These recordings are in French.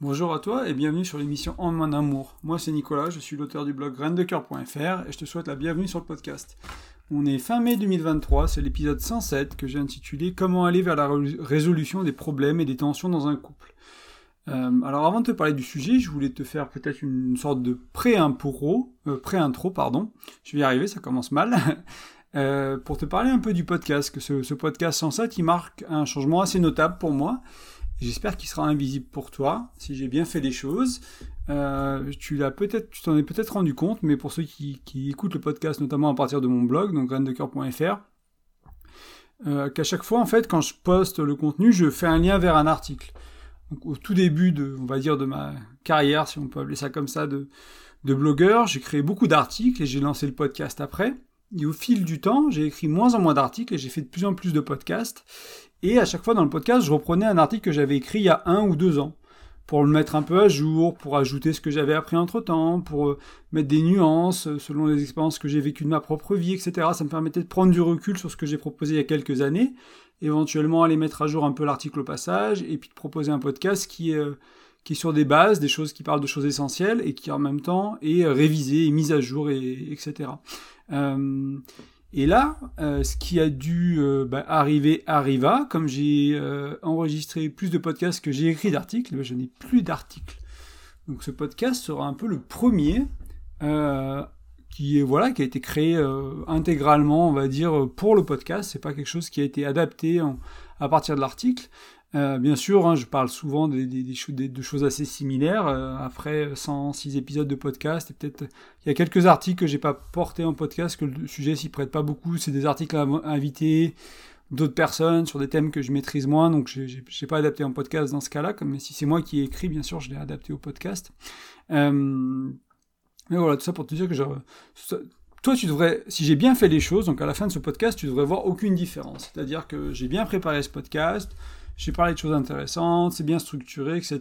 Bonjour à toi et bienvenue sur l'émission En main d'amour. Moi c'est Nicolas, je suis l'auteur du blog graindecoeur.fr et je te souhaite la bienvenue sur le podcast. On est fin mai 2023, c'est l'épisode 107 que j'ai intitulé Comment aller vers la résolution des problèmes et des tensions dans un couple. Euh, alors avant de te parler du sujet, je voulais te faire peut-être une sorte de pré-intro, euh, pré-intro pardon. Je vais y arriver, ça commence mal. Euh, pour te parler un peu du podcast, que ce, ce podcast 107, il marque un changement assez notable pour moi. J'espère qu'il sera invisible pour toi, si j'ai bien fait les choses. Euh, tu t'en es peut-être rendu compte, mais pour ceux qui, écoutent le podcast, notamment à partir de mon blog, donc graindecoeur.fr, euh, qu'à chaque fois, en fait, quand je poste le contenu, je fais un lien vers un article. Donc, au tout début de, on va dire, de ma carrière, si on peut appeler ça comme ça, de, de blogueur, j'ai créé beaucoup d'articles et j'ai lancé le podcast après. Et au fil du temps, j'ai écrit moins en moins d'articles et j'ai fait de plus en plus de podcasts. Et à chaque fois dans le podcast, je reprenais un article que j'avais écrit il y a un ou deux ans pour le mettre un peu à jour, pour ajouter ce que j'avais appris entre temps, pour euh, mettre des nuances euh, selon les expériences que j'ai vécues de ma propre vie, etc. Ça me permettait de prendre du recul sur ce que j'ai proposé il y a quelques années, éventuellement aller mettre à jour un peu l'article au passage, et puis de proposer un podcast qui est, euh, sur des bases, des choses qui parlent de choses essentielles, et qui en même temps est révisé, mis à jour, et, etc. Et là, euh, ce qui a dû euh, bah, arriver arriva. Comme j'ai euh, enregistré plus de podcasts que j'ai écrit d'articles, bah, je n'ai plus d'articles. Donc ce podcast sera un peu le premier qui est voilà qui a été créé intégralement, on va dire, pour le podcast. C'est pas quelque chose qui a été adapté à partir de l'article. Euh, bien sûr, hein, je parle souvent des, des, des, de choses assez similaires. Euh, après 106 épisodes de podcast, et peut-être il y a quelques articles que j'ai pas portés en podcast, que le sujet s'y prête pas beaucoup. C'est des articles à, inviter d'autres personnes sur des thèmes que je maîtrise moins, donc je n'ai pas adapté en podcast dans ce cas-là. Comme si c'est moi qui ai écrit, bien sûr, je l'ai adapté au podcast. Euh, mais voilà, tout ça pour te dire que je, toi, tu devrais, si j'ai bien fait les choses, donc à la fin de ce podcast, tu devrais voir aucune différence. C'est-à-dire que j'ai bien préparé ce podcast, j'ai parlé de choses intéressantes, c'est bien structuré, etc.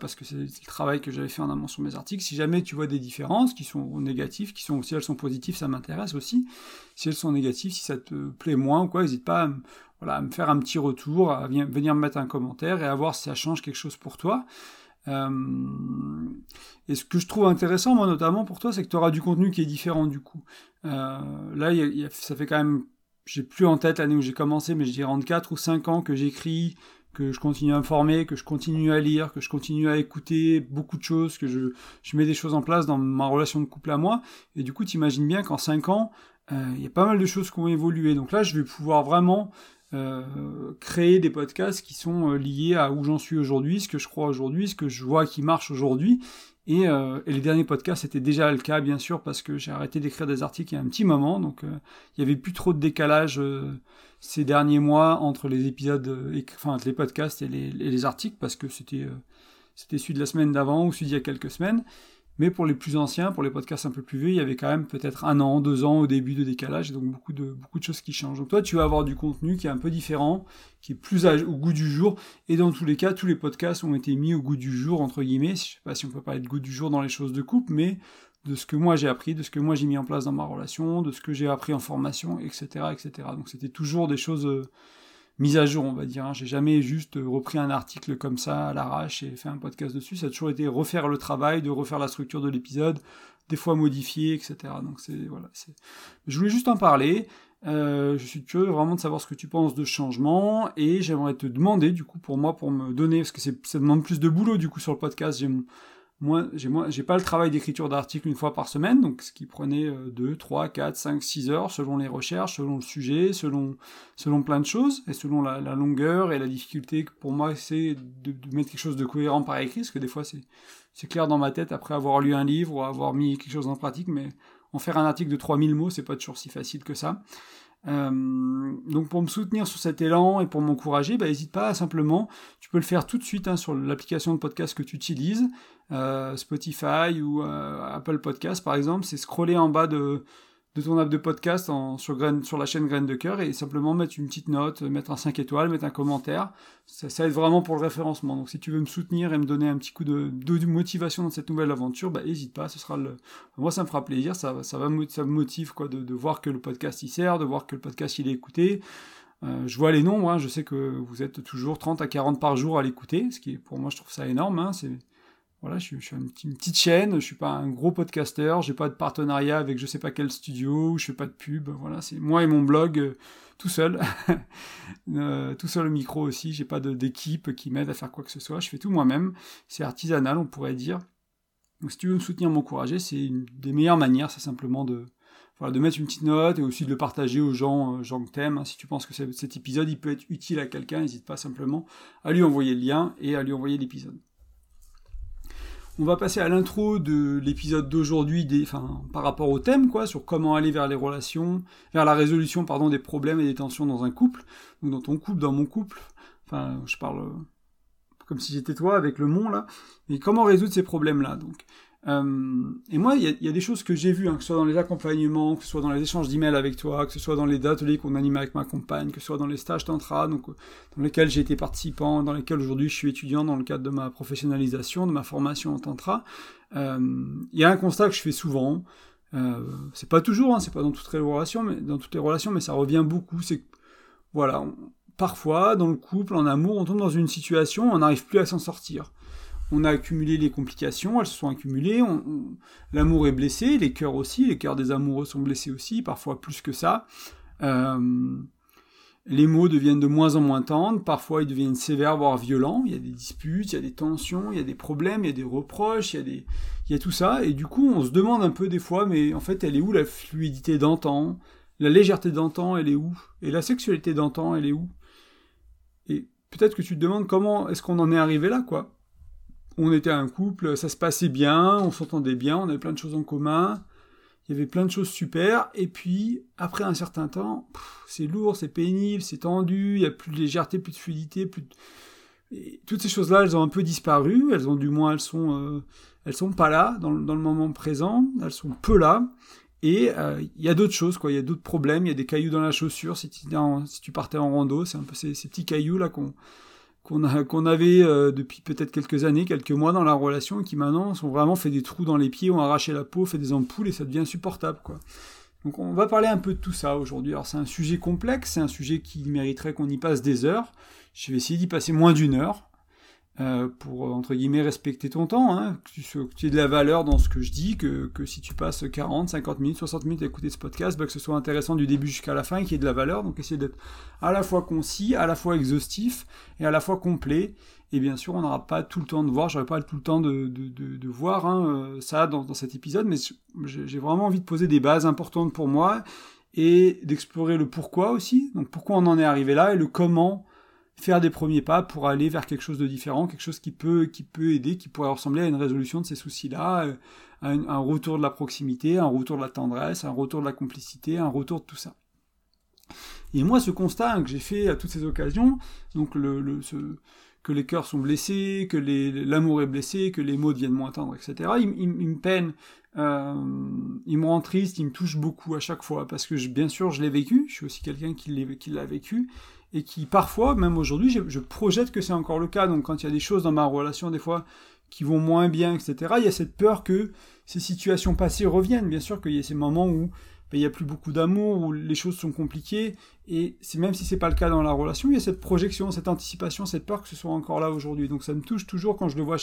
Parce que c'est le travail que j'avais fait en amont sur mes articles. Si jamais tu vois des différences qui sont négatives, qui sont, si elles sont positives, ça m'intéresse aussi. Si elles sont négatives, si ça te plaît moins ou quoi, n'hésite pas à, voilà, à me faire un petit retour, à venir me mettre un commentaire et à voir si ça change quelque chose pour toi. Euh, et ce que je trouve intéressant, moi notamment pour toi, c'est que tu auras du contenu qui est différent du coup. Euh, là, ça fait quand même, j'ai plus en tête l'année où j'ai commencé, mais je dirais en 4 ou 5 ans que j'écris que je continue à me former, que je continue à lire, que je continue à écouter beaucoup de choses, que je, je mets des choses en place dans ma relation de couple à moi. Et du coup, tu imagines bien qu'en 5 ans, euh, il y a pas mal de choses qui ont évolué. Donc là, je vais pouvoir vraiment euh, créer des podcasts qui sont euh, liés à où j'en suis aujourd'hui, ce que je crois aujourd'hui, ce que je vois qui marche aujourd'hui. Et, et, les derniers podcasts, c'était déjà le cas, bien sûr, parce que j'ai arrêté d'écrire des articles il y a un petit moment, donc il n'y avait plus trop de décalage ces derniers mois entre les épisodes, euh, enfin les podcasts et les, articles, parce que c'était euh, c'était celui de la semaine d'avant ou celui d'il y a quelques semaines. Mais pour les plus anciens, pour les podcasts un peu plus vieux, il y avait quand même peut-être un an, deux ans au début de décalage, donc beaucoup de, choses qui changent. Donc toi, tu vas avoir du contenu qui est un peu différent, qui est plus au goût du jour, et dans tous les cas, tous les podcasts ont été mis au goût du jour, entre guillemets. Je sais pas si on peut parler de goût du jour dans les choses de couple, mais de ce que moi j'ai appris, de ce que moi j'ai mis en place dans ma relation, de ce que j'ai appris en formation, etc., etc. Donc c'était toujours des choses euh, mises à jour, on va dire. Hein. J'ai jamais juste repris un article comme ça à l'arrache et fait un podcast dessus. Ça a toujours été refaire le travail, de refaire la structure de l'épisode, des fois modifier, etc. Donc c'est voilà. Je voulais juste en parler. Euh, je suis curieux vraiment de savoir ce que tu penses de changement et j'aimerais te demander du coup pour moi pour me donner parce que ça demande plus de boulot du coup sur le podcast. Moi, j'ai moi, j'ai pas le travail d'écriture d'articles une fois par semaine, donc ce qui prenait 2, 3, 4, 5, 6 heures selon les recherches, selon le sujet, selon, selon plein de choses, et selon la, longueur et la difficulté pour moi c'est de, mettre quelque chose de cohérent par écrit, parce que des fois c'est, c'est clair dans ma tête après avoir lu un livre ou avoir mis quelque chose en pratique, mais en faire un article de 3000 mots, c'est pas toujours si facile que ça. Euh, donc pour me soutenir sur cet élan et pour m'encourager, bah, n'hésite pas simplement, tu peux le faire tout de suite hein, sur l'application de podcast que tu utilises, euh, Spotify ou euh, Apple Podcast par exemple, c'est scroller en bas de, de ton app de podcast sur, la chaîne Graines de Cœur et simplement mettre une petite note, mettre un 5 étoiles, mettre un commentaire. Ça, aide vraiment pour le référencement. Donc si tu veux me soutenir et me donner un petit coup de, motivation dans cette nouvelle aventure, bah n'hésite pas, ce sera le... Moi ça me fera plaisir, ça, va, ça me motive quoi, de, voir que le podcast y sert, de voir que le podcast il est écouté. Euh, je vois les nombres, hein, je sais que vous êtes toujours 30 à 40 par jour à l'écouter, ce qui pour moi je trouve ça énorme. Hein, voilà, je, suis une, petite chaîne, je suis pas un gros podcasteur, j'ai pas de partenariat avec je sais pas quel studio, je fais pas de pub, voilà, c'est moi et mon blog euh, tout seul, euh, tout seul au micro aussi, j'ai pas d'équipe qui m'aide à faire quoi que ce soit, je fais tout moi-même, c'est artisanal on pourrait dire. Donc si tu veux me soutenir, m'encourager, c'est une des meilleures manières, c'est simplement de, voilà, de mettre une petite note et aussi de le partager aux gens, euh, gens que t'aimes. Hein. Si tu penses que cet épisode il peut être utile à quelqu'un, n'hésite pas simplement à lui envoyer le lien et à lui envoyer l'épisode. On va passer à l'intro de l'épisode d'aujourd'hui, enfin, par rapport au thème, quoi, sur comment aller vers les relations, vers la résolution, pardon, des problèmes et des tensions dans un couple, donc dans ton couple, dans mon couple. Enfin, je parle euh, comme si j'étais toi avec le mont là. Mais comment résoudre ces problèmes-là Donc, euh, et moi, il y, a des choses que j'ai vues, hein, que ce soit dans les accompagnements, que ce soit dans les échanges d'emails avec toi, que ce soit dans les ateliers qu'on anime avec ma compagne, que ce soit dans les stages tantra, donc dans lesquels j'ai été participant, dans lesquels aujourd'hui je suis étudiant dans le cadre de ma professionnalisation, de ma formation en tantra. Euh, il y a un constat que je fais souvent. Euh, c'est pas toujours, hein, c'est pas dans toutes les relations, mais dans toutes les relations, mais ça revient beaucoup. C'est voilà, parfois dans le couple, en amour, on tombe dans une situation, on n'arrive plus à s'en sortir on a accumulé les complications, elles se sont accumulées, l'amour est blessé, les cœurs aussi, les cœurs des amoureux sont blessés aussi, parfois plus que ça. Euh, les mots deviennent de moins en moins tendres, parfois ils deviennent sévères, voire violents, il y a des disputes, il y a des tensions, il y a des problèmes, il y a des reproches, il y a, il y a tout ça, et du coup on se demande un peu des fois, mais en fait elle est où la fluidité d'antan? La légèreté d'antan, elle est où? Et la sexualité d'antan, elle est où? Et peut-être que tu te demandes comment est-ce qu'on en est arrivé là, quoi? On était un couple, ça se passait bien, on s'entendait bien, on avait plein de choses en commun, il y avait plein de choses super, et puis après un certain temps, c'est lourd, c'est pénible, c'est tendu, il n'y a plus de légèreté, plus de fluidité, plus toutes ces choses-là, elles ont un peu disparu, elles ont du moins, elles sont, euh, elles sont pas là dans, le moment présent, elles sont peu là, et euh, il y a d'autres choses, quoi, il y a d'autres problèmes, il y a des cailloux dans la chaussure, si tu, partais en rando, c'est un peu ces, ces petits cailloux là qu'on qu'on avait euh, depuis peut-être quelques années, quelques mois dans la relation, qui maintenant sont vraiment fait des trous dans les pieds, ont arraché la peau, fait des ampoules, et ça devient insupportable, quoi. Donc on va parler un peu de tout ça aujourd'hui. Alors c'est un sujet complexe, c'est un sujet qui mériterait qu'on y passe des heures. Je vais essayer d'y passer moins d'une heure. Euh, pour, entre guillemets, respecter ton temps, hein, que, tu, aies de la valeur dans ce que je dis, que, que, si tu passes 40, 50 minutes, 60 minutes à écouter ce podcast, bah, que ce soit intéressant du début jusqu'à la fin qu'il y ait de la valeur. Donc essayer d'être à la fois concis, à la fois exhaustif et à la fois complet. Et bien sûr, on n'aura pas tout le temps de voir, j'aurai pas tout le temps de, de voir hein, euh, ça dans, dans, cet épisode, mais j'ai vraiment envie de poser des bases importantes pour moi et d'explorer le pourquoi aussi. Donc pourquoi on en est arrivé là et le comment faire des premiers pas pour aller vers quelque chose de différent, quelque chose qui peut, qui peut aider, qui pourrait ressembler à une résolution de ces soucis-là, euh, un, retour de la proximité, un retour de la tendresse, un retour de la complicité, un retour de tout ça. Et moi, ce constat que j'ai fait à toutes ces occasions, donc le, le ce, que les cœurs sont blessés, que l'amour est blessé, que les mots deviennent moins tendres, etc. Il, il, me peine, euh, il me rend triste, il me touche beaucoup à chaque fois, parce que je, bien sûr, je l'ai vécu, je suis aussi quelqu'un qui l'a vécu, et qui parfois, même aujourd'hui, je, projette que c'est encore le cas. Donc quand il y a des choses dans ma relation, des fois, qui vont moins bien, etc., il y a cette peur que ces situations passées reviennent. Bien sûr qu'il y a ces moments où ben, il n'y a plus beaucoup d'amour, où les choses sont compliquées, et même si c'est pas le cas dans la relation, il y a cette projection, cette anticipation, cette peur que ce soit encore là aujourd'hui. Donc ça me touche toujours quand je le vois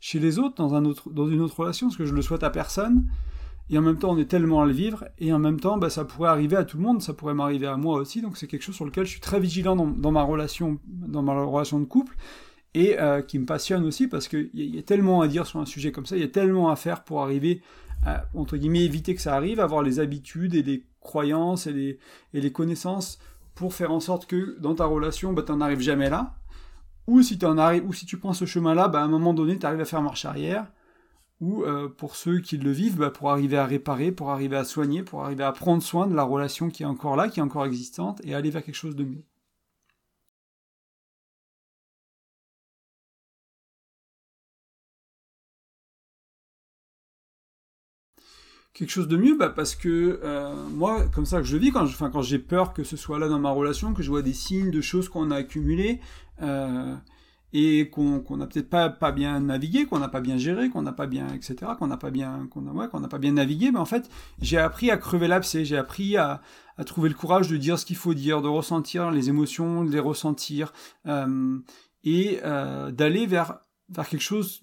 chez les autres, dans, une autre relation, parce que je le souhaite à personne et en même temps on est tellement à le vivre, et en même temps bah, ça pourrait arriver à tout le monde, ça pourrait m'arriver à moi aussi, donc c'est quelque chose sur lequel je suis très vigilant dans, ma relation, dans ma relation de couple, et euh, qui me passionne aussi parce qu'il y, a tellement à dire sur un sujet comme ça, il y a tellement à faire pour arriver à, entre guillemets, éviter que ça arrive, avoir les habitudes et les croyances et les, connaissances pour faire en sorte que dans ta relation, bah, tu n'en arrives jamais là, ou si tu prends ce chemin-là, bah, à un moment donné, tu arrives à faire marche arrière, ou euh, pour ceux qui le vivent, bah, pour arriver à réparer, pour arriver à soigner, pour arriver à prendre soin de la relation qui est encore là, qui est encore existante, et aller vers quelque chose de mieux. quelque chose de mieux bah parce que euh, moi comme ça que je vis quand quand j'ai peur que ce soit là dans ma relation que je vois des signes de choses qu'on a accumulées euh, et qu'on n'a peut-être pas, bien navigué, qu'on n'a pas bien géré, qu'on n'a pas bien, etc., qu'on n'a pas bien, qu'on ouais, n'a pas bien navigué, mais en fait, j'ai appris à crever l'abcès, j'ai appris à, à, trouver le courage de dire ce qu'il faut dire, de ressentir les émotions, de les ressentir, euh, et euh, d'aller vers, vers quelque chose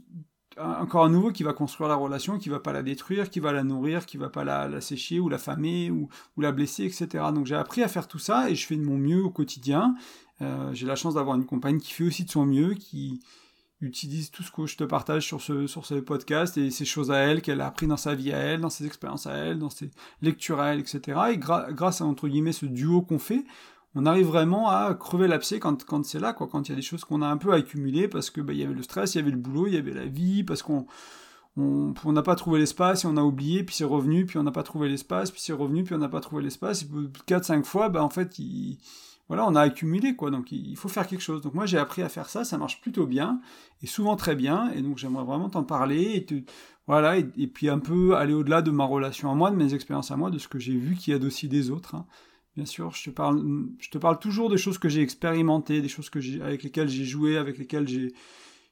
encore un nouveau qui va construire la relation, qui va pas la détruire, qui va la nourrir, qui va pas la, sécher ou la famer ou, la blesser, etc. Donc j'ai appris à faire tout ça et je fais de mon mieux au quotidien. Euh, j'ai la chance d'avoir une compagne qui fait aussi de son mieux, qui utilise tout ce que je te partage sur ce, sur ce podcast et ces choses à elle qu'elle a appris dans sa vie à elle, dans ses expériences à elle, dans ses lectures à elle, etc. Et grâce à, entre guillemets, ce duo qu'on fait, on arrive vraiment à crever l'abcès quand, quand c'est là, quoi, quand il y a des choses qu'on a un peu accumulées parce que bah, il y avait le stress, il y avait le boulot, il y avait la vie, parce qu'on on n'a pas trouvé l'espace et on a oublié, puis c'est revenu, puis on n'a pas trouvé l'espace, puis c'est revenu, puis on n'a pas trouvé l'espace, et 4-5 fois, bah, en fait, il, voilà, on a accumulé, quoi, donc il faut faire quelque chose. Donc moi, j'ai appris à faire ça, ça marche plutôt bien, et souvent très bien, et donc j'aimerais vraiment t'en parler, et voilà, et, puis un peu aller au-delà de ma relation à moi, de mes expériences à moi, de ce que j'ai vu qui aide aussi des autres. Hein. Bien sûr, je te parle, je te parle toujours des choses que j'ai expérimentées, des choses que j'ai, avec lesquelles j'ai joué, avec lesquelles j'ai,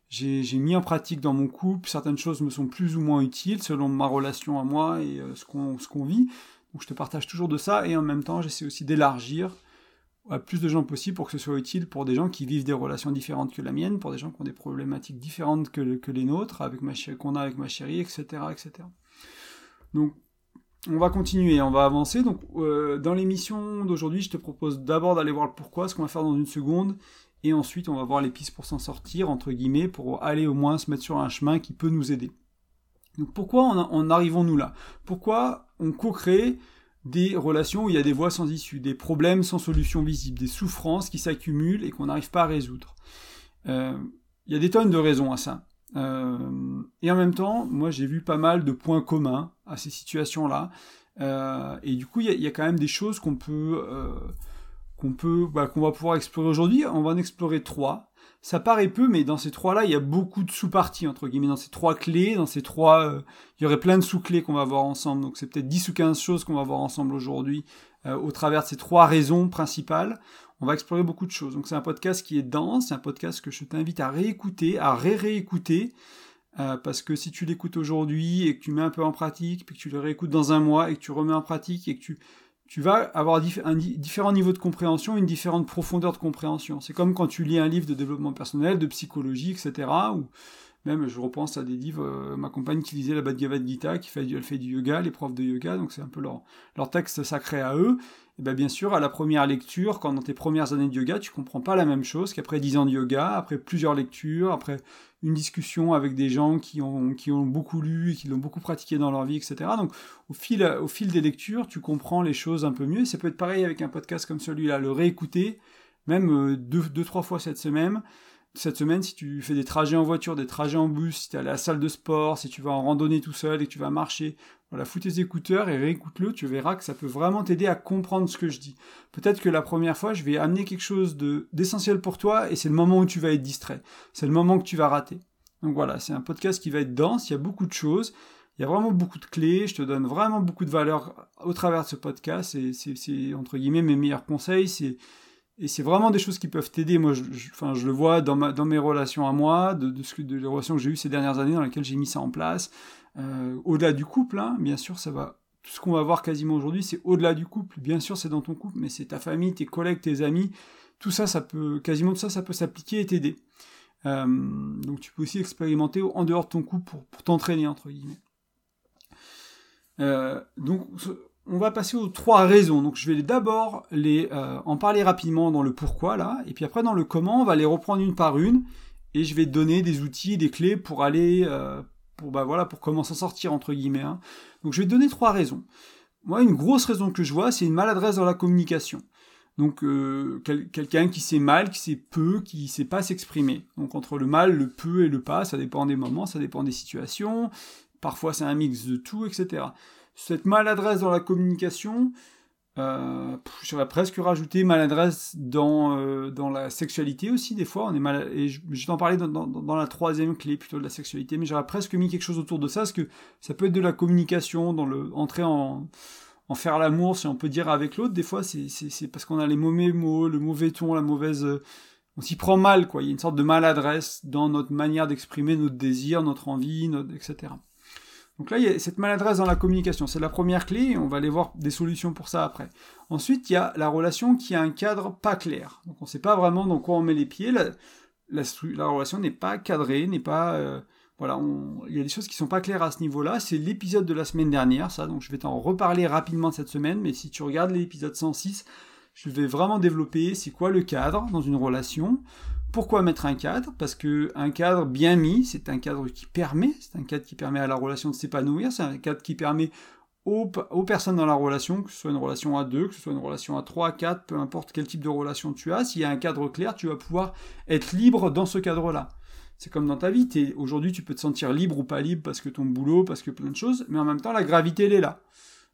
j'ai, mis en pratique dans mon couple. Certaines choses me sont plus ou moins utiles selon ma relation à moi et euh, ce, qu'on, ce qu'on vit. Donc je te partage toujours de ça et en même temps j'essaie aussi d'élargir à plus de gens possible pour que ce soit utile pour des gens qui vivent des relations différentes que la mienne, pour des gens qui ont des problématiques différentes que, que les nôtres, avec ma qu'on a avec ma chérie, etc., etc. Donc on va continuer, on va avancer. Donc, euh, dans l'émission d'aujourd'hui, je te propose d'abord d'aller voir le pourquoi, ce qu'on va faire dans une seconde, et ensuite on va voir les pistes pour s'en sortir, entre guillemets, pour aller au moins se mettre sur un chemin qui peut nous aider. Donc, pourquoi en, arrivons-nous là? Pourquoi on co-crée des relations où il y a des voies sans issue, des problèmes sans solution visible, des souffrances qui s'accumulent et qu'on n'arrive pas à résoudre euh, Il y a des tonnes de raisons à ça. Euh, et en même temps, moi j'ai vu pas mal de points communs à ces situations-là. Euh, et du coup, il y, a quand même des choses qu'on peut, qu'on peut, bah, qu'on va pouvoir explorer aujourd'hui. On va en explorer trois. Ça paraît peu, mais dans ces trois-là, il y a beaucoup de sous-parties, entre guillemets, dans ces trois clés, dans ces trois... il y aurait plein de sous-clés qu'on va voir ensemble, donc c'est peut-être 10 ou 15 choses qu'on va voir ensemble aujourd'hui, au travers de ces trois raisons principales. On va explorer beaucoup de choses. Donc c'est un podcast qui est dense, c'est un podcast que je t'invite à réécouter, à ré-réécouter, euh, parce que si tu l'écoutes aujourd'hui et que tu mets un peu en pratique, puis que tu le réécoutes dans un mois et que tu remets en pratique et que tu, tu vas avoir un différent niveau de compréhension, une différente profondeur de compréhension. C'est comme quand tu lis un livre de développement personnel, de psychologie, etc., ou même je repense à des livres, euh, ma compagne qui lisait la Bhagavad Gita, qui fait, elle fait du yoga, les profs de yoga, donc c'est un peu leur, leur texte sacré à eux. Et bien, bien sûr, à la première lecture, quand dans tes premières années de yoga, tu comprends pas la même chose qu'après 10 ans de yoga, après plusieurs lectures, après une discussion avec des gens qui ont, beaucoup lu qui l'ont beaucoup pratiqué dans leur vie, etc. Donc, au fil, au fil des lectures, tu comprends les choses un peu mieux. ça peut être pareil avec un podcast comme celui-là, le réécouter, même euh, deux, deux, trois fois cette semaine, cette semaine, si tu fais des trajets en voiture, des trajets en bus, si tu es à la salle de sport, si tu vas en randonnée tout seul et que tu vas marcher, voilà, fous tes écouteurs et réécoute-le, tu verras que ça peut vraiment t'aider à comprendre ce que je dis. Peut-être que la première fois, je vais amener quelque chose d'essentiel pour toi et c'est le moment où tu vas être distrait. C'est le moment que tu vas rater. Donc voilà, c'est un podcast qui va être dense, il y a beaucoup de choses, il y a vraiment beaucoup de clés, je te donne vraiment beaucoup de valeur au travers de ce podcast c'est entre guillemets mes meilleurs conseils, et c'est vraiment des choses qui peuvent t'aider. Moi, je, enfin, je le vois dans, ma, dans mes relations à moi, de, de les relations que j'ai eues ces dernières années dans lesquelles j'ai mis ça en place. Euh, au-delà du couple, hein, bien sûr, ça va. Tout ce qu'on va voir quasiment aujourd'hui, c'est au-delà du couple. Bien sûr, c'est dans ton couple, mais c'est ta famille, tes collègues, tes amis. Tout ça, ça peut, quasiment tout ça, ça peut s'appliquer et t'aider. Euh, donc, tu peux aussi expérimenter en dehors de ton couple pour, t'entraîner entre guillemets. Euh, donc, on va passer aux trois raisons. Donc je vais d'abord les en parler rapidement dans le pourquoi là, et puis après dans le comment, on va les reprendre une par une, et je vais te donner des outils, des clés pour aller pour bah voilà comment s'en sortir entre guillemets. Hein. Donc je vais donner trois raisons. Moi une grosse raison que je vois, c'est une maladresse dans la communication. Donc euh, quelqu'un qui sait mal, qui sait peu, qui sait pas s'exprimer. Donc entre le mal, le peu et le pas, ça dépend des moments, ça dépend des situations. Parfois c'est un mix de tout, etc cette maladresse dans la communication, euh, j'aurais presque rajouté maladresse dans, euh, dans la sexualité aussi, des fois. On est mal, et je, vais t'en parler dans, dans, la troisième clé plutôt de la sexualité, mais j'aurais presque mis quelque chose autour de ça, parce que ça peut être de la communication, dans le entrer en, en faire l'amour, si on peut dire, avec l'autre. Des fois, c'est parce qu'on a les mauvais mots, le mauvais ton, la mauvaise. on s'y prend mal, quoi. Il y a une sorte de maladresse dans notre manière d'exprimer notre désir, notre envie, notre, etc. Donc là, il y a cette maladresse dans la communication. C'est la première clé on va aller voir des solutions pour ça après. Ensuite, il y a la relation qui a un cadre pas clair. Donc on ne sait pas vraiment dans quoi on met les pieds. La, la, relation n'est pas cadrée, n'est pas... Euh, voilà, il y a des choses qui sont pas claires à ce niveau-là. C'est l'épisode de la semaine dernière, ça, donc je vais t'en reparler rapidement cette semaine, mais si tu regardes l'épisode 106, je vais vraiment développer c'est quoi le cadre dans une relation. Pourquoi mettre un cadre? Parce que un cadre bien mis, c'est un cadre qui permet, c'est un cadre qui permet à la relation de s'épanouir, c'est un cadre qui permet aux, personnes dans la relation, que ce soit une relation à deux, que ce soit une relation à trois, à quatre, peu importe quel type de relation tu as, s'il y a un cadre clair, tu vas pouvoir être libre dans ce cadre-là. C'est comme dans ta vie, aujourd'hui tu peux te sentir libre ou pas libre parce que ton boulot, parce que plein de choses, mais en même temps la gravité elle est là.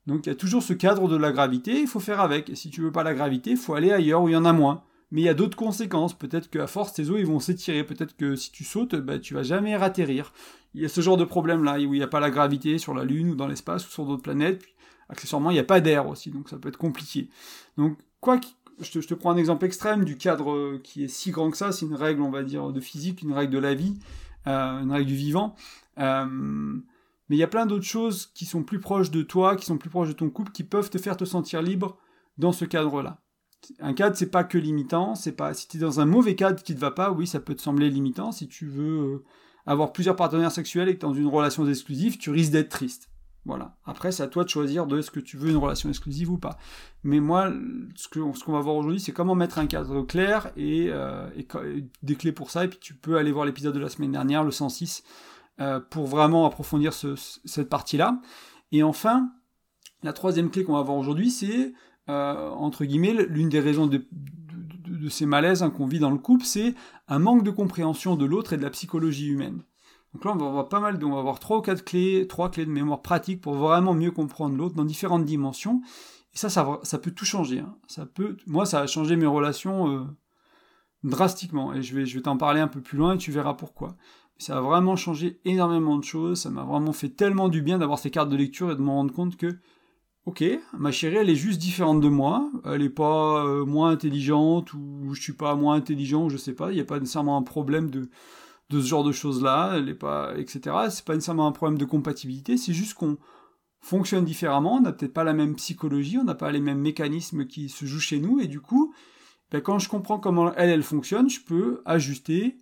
Donc il y a toujours ce cadre de la gravité, il faut faire avec. Si tu veux pas la gravité, il faut aller ailleurs où il y en a moins. Mais il y a d'autres conséquences. Peut-être qu'à force, tes os ils vont s'étirer. Peut-être que si tu sautes, bah, tu vas jamais atterrir. Il y a ce genre de problème là où il n'y a pas la gravité sur la Lune ou dans l'espace ou sur d'autres planètes. Puis, accessoirement, il n'y a pas d'air aussi, donc ça peut être compliqué. Donc quoi je te, prends un exemple extrême du cadre euh, qui est si grand que ça, c'est une règle, on va dire, de physique, une règle de la vie, euh, une règle du vivant. Euh, mais il y a plein d'autres choses qui sont plus proches de toi, qui sont plus proches de ton couple, qui peuvent te faire te sentir libre dans ce cadre-là. Un cadre, c'est pas que limitant, c'est pas si tu es dans un mauvais cadre qui te va pas, oui, ça peut te sembler limitant. Si tu veux avoir plusieurs partenaires sexuels et que tu es dans une relation exclusive, tu risques d'être triste. Voilà. Après, c'est à toi de choisir de est-ce que tu veux une relation exclusive ou pas. Mais moi, ce qu'on ce va voir aujourd'hui, c'est comment mettre un cadre clair et, euh, et, des clés pour ça. Et puis tu peux aller voir l'épisode de la semaine dernière, le 106, euh, pour vraiment approfondir ce, cette partie-là. Et enfin, la troisième clé qu'on va voir aujourd'hui, c'est, euh, entre guillemets, l'une des raisons de, ces malaises hein, qu'on vit dans le couple, c'est un manque de compréhension de l'autre et de la psychologie humaine. Donc là, on va avoir pas mal, de, on va avoir trois ou quatre clés, trois clés de mémoire pratique pour vraiment mieux comprendre l'autre dans différentes dimensions. Et ça, ça, ça peut tout changer. Hein. Ça peut, moi, ça a changé mes relations euh, drastiquement. Et je vais, je vais t'en parler un peu plus loin et tu verras pourquoi. Ça a vraiment changé énormément de choses. Ça m'a vraiment fait tellement du bien d'avoir ces cartes de lecture et de me rendre compte que, ok, ma chérie, elle est juste différente de moi. Elle est pas euh, moins intelligente ou je suis pas moins intelligent, je sais pas. Il n'y a pas nécessairement un problème de ce genre de choses-là, elle est pas, etc. C'est pas nécessairement un problème de compatibilité, c'est juste qu'on fonctionne différemment, on n'a peut-être pas la même psychologie, on n'a pas les mêmes mécanismes qui se jouent chez nous, et du coup, ben, quand je comprends comment elle, elle fonctionne, je peux ajuster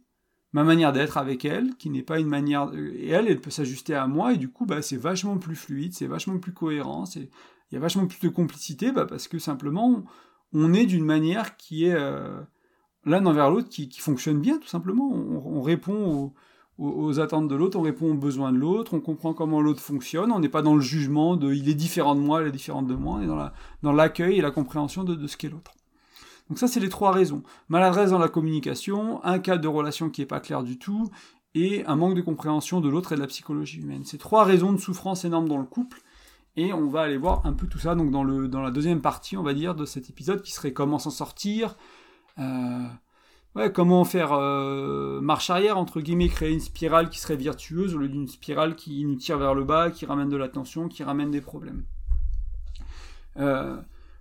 ma manière d'être avec elle, qui n'est pas une manière, et elle, elle peut s'ajuster à moi, et du coup, ben, c'est vachement plus fluide, c'est vachement plus cohérent, il y a vachement plus de complicité, ben, parce que simplement, on est d'une manière qui est, euh, l'un envers l'autre qui, fonctionne bien, tout simplement. On, répond aux, attentes de l'autre, on répond aux besoins de l'autre, on comprend comment l'autre fonctionne, on n'est pas dans le jugement de il est différent de moi, elle est différente de moi, on est dans, la, dans l'accueil et la compréhension de, ce qu'est l'autre. Donc ça, c'est les trois raisons. Maladresse dans la communication, un cadre de relation qui n'est pas clair du tout, et un manque de compréhension de l'autre et de la psychologie humaine. C'est trois raisons de souffrance énorme dans le couple, et on va aller voir un peu tout ça donc dans, le, dans la deuxième partie, on va dire, de cet épisode, qui serait comment s'en sortir, euh, comment faire euh, marche arrière, entre guillemets, créer une spirale qui serait virtueuse au lieu d'une spirale qui nous tire vers le bas, qui ramène de l'attention, qui ramène des problèmes. Euh,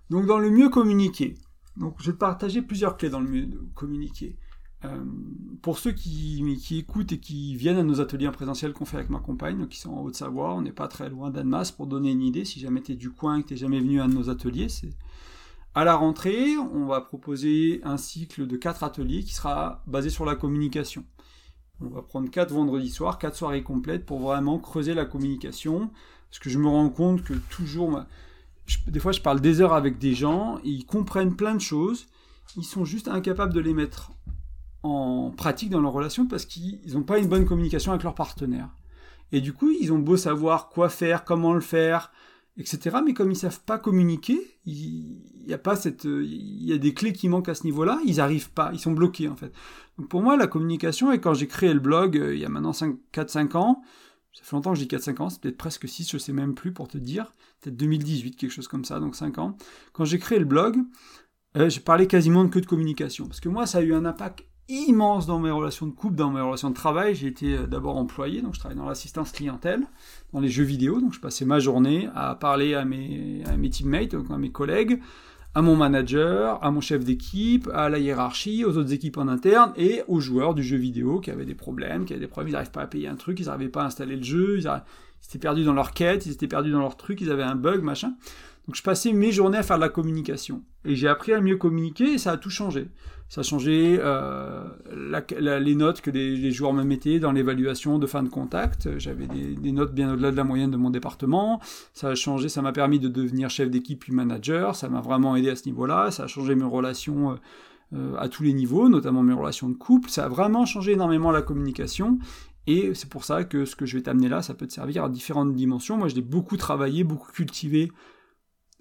donc dans le mieux communiquer, donc je vais partager plusieurs clés dans le mieux communiquer. pour ceux qui, qui, écoutent et qui viennent à nos ateliers en présentiel qu'on fait avec ma compagne, qui sont en Haute-Savoie, on n'est pas très loin d'Annemasse, pour donner une idée, si jamais tu es du coin et que tu n'es jamais venu à nos ateliers, c'est à la rentrée, on va proposer un cycle de quatre ateliers qui sera basé sur la communication. On va prendre quatre vendredis soirs, quatre soirées complètes pour vraiment creuser la communication. Parce que je me rends compte que toujours, des fois je parle des heures avec des gens, ils comprennent plein de choses, ils sont juste incapables de les mettre en pratique dans leur relation parce qu'ils n'ont pas une bonne communication avec leur partenaire. Et du coup, ils ont beau savoir quoi faire, comment le faire, etc. Mais comme ils savent pas communiquer, il y a y a des clés qui manquent à ce niveau-là. Ils arrivent pas, ils sont bloqués en fait. Donc pour moi, la communication, et quand j'ai créé le blog, euh, il y a maintenant 4-5 ans, ça fait longtemps que j'ai 4-5 ans, c'est peut-être presque 6, je sais même plus pour te dire, peut-être 2018, quelque chose comme ça, donc 5 ans. Quand j'ai créé le blog, euh, j'ai parlé quasiment que de communication, parce que moi, ça a eu un impact immense dans mes relations de couple, dans mes relations de travail. J'ai été euh, d'abord employé, donc je travaillais dans l'assistance clientèle, dans les jeux vidéo, donc je passais ma journée à parler à mes, à mes teammates, à mes collègues, à mon manager, à mon chef d'équipe, à la hiérarchie, aux autres équipes en interne et aux joueurs du jeu vidéo qui avaient des problèmes, qui avaient des problèmes, ils n'arrivaient pas à payer un truc, ils n'arrivaient pas à installer le jeu, ils, étaient perdus dans leur quête, ils étaient perdus dans leur truc, ils avaient un bug, machin. Donc je passais mes journées à faire de la communication. Et j'ai appris à mieux communiquer et ça a tout changé. Ça a changé euh, les notes que les, joueurs me mettaient dans l'évaluation de fin de contact. J'avais des, notes bien au-delà de la moyenne de mon département. Ça a changé, ça m'a permis de devenir chef d'équipe puis manager. Ça m'a vraiment aidé à ce niveau-là. Ça a changé mes relations euh, à tous les niveaux, notamment mes relations de couple. Ça a vraiment changé énormément la communication. Et c'est pour ça que ce que je vais t'amener là, ça peut te servir à différentes dimensions. Moi, je l'ai beaucoup travaillé, beaucoup cultivé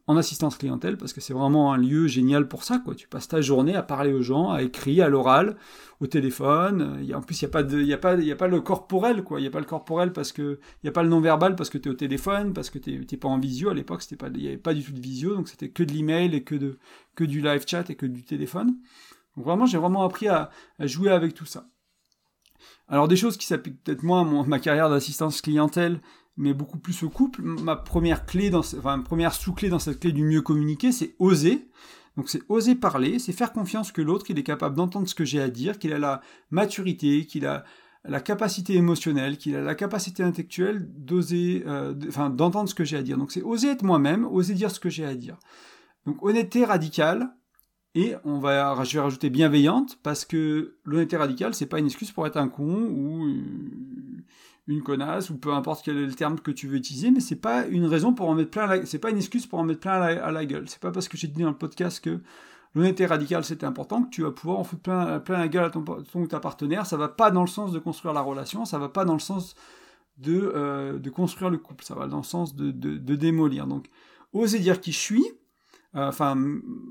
en assistance clientèle parce que c'est vraiment un lieu génial pour ça. Quoi. Tu passes ta journée à parler aux gens, à écrire, à l'oral, au téléphone. en plus, il n'y a, pas de, y a, pas, y a pas le corporel. quoi. Il n'y a pas le corporel parce que. Il n'y a pas le non-verbal parce que tu es au téléphone, parce que tu n'es pas en visio. À l'époque, il n'y avait pas du tout de visio, donc c'était que de l'email et que, de, que du live chat et que du téléphone. Donc vraiment, j'ai vraiment appris à, jouer avec tout ça. Alors des choses qui s'appliquent peut-être moins à ma carrière d'assistance clientèle, mais beaucoup plus au couple. Ma première clé, dans, enfin, première sous-clé dans cette clé du mieux communiquer, c'est oser. Donc c'est oser parler, c'est faire confiance que l'autre, il est capable d'entendre ce que j'ai à dire, qu'il a la maturité, qu'il a la capacité émotionnelle, qu'il a la capacité intellectuelle d'oser, euh, d'entendre ce que j'ai à dire. Donc c'est oser être moi-même, oser dire ce que j'ai à dire. Donc honnêteté radicale, et on va, je vais rajouter bienveillante, parce que l'honnêteté radicale, c'est pas une excuse pour être un con ou une connasse ou peu importe quel est le terme que tu veux utiliser, mais c'est pas une raison pour en mettre plein, la... c'est pas une excuse pour en mettre plein à la, gueule. C'est pas parce que j'ai dit dans le podcast que l'honnêteté radicale c'était important que tu vas pouvoir en foutre plein, plein la gueule à ton, ton, ta partenaire. Ça va pas dans le sens de construire la relation, ça va pas dans le sens de, euh, construire le couple, ça va dans le sens de, démolir. Donc, oser dire qui je suis, enfin,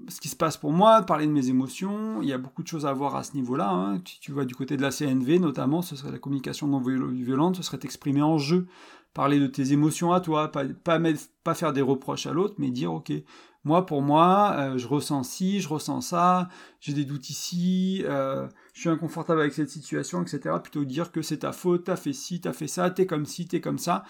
ce qui se passe pour moi, parler de mes émotions, il y a beaucoup de choses à voir à ce niveau-là. Hein. Si tu vois du côté de la CNV notamment, ce serait la communication non violente, ce serait t'exprimer en jeu, parler de tes émotions à toi, pas, pas faire des reproches à l'autre, mais dire ok, moi, pour moi, euh, je ressens ci, je ressens ça, j'ai des doutes ici, euh, je suis inconfortable avec cette situation, etc. Plutôt dire que c'est ta faute, t'as fait ci, t'as fait ça, t'es comme ci, t'es comme ça.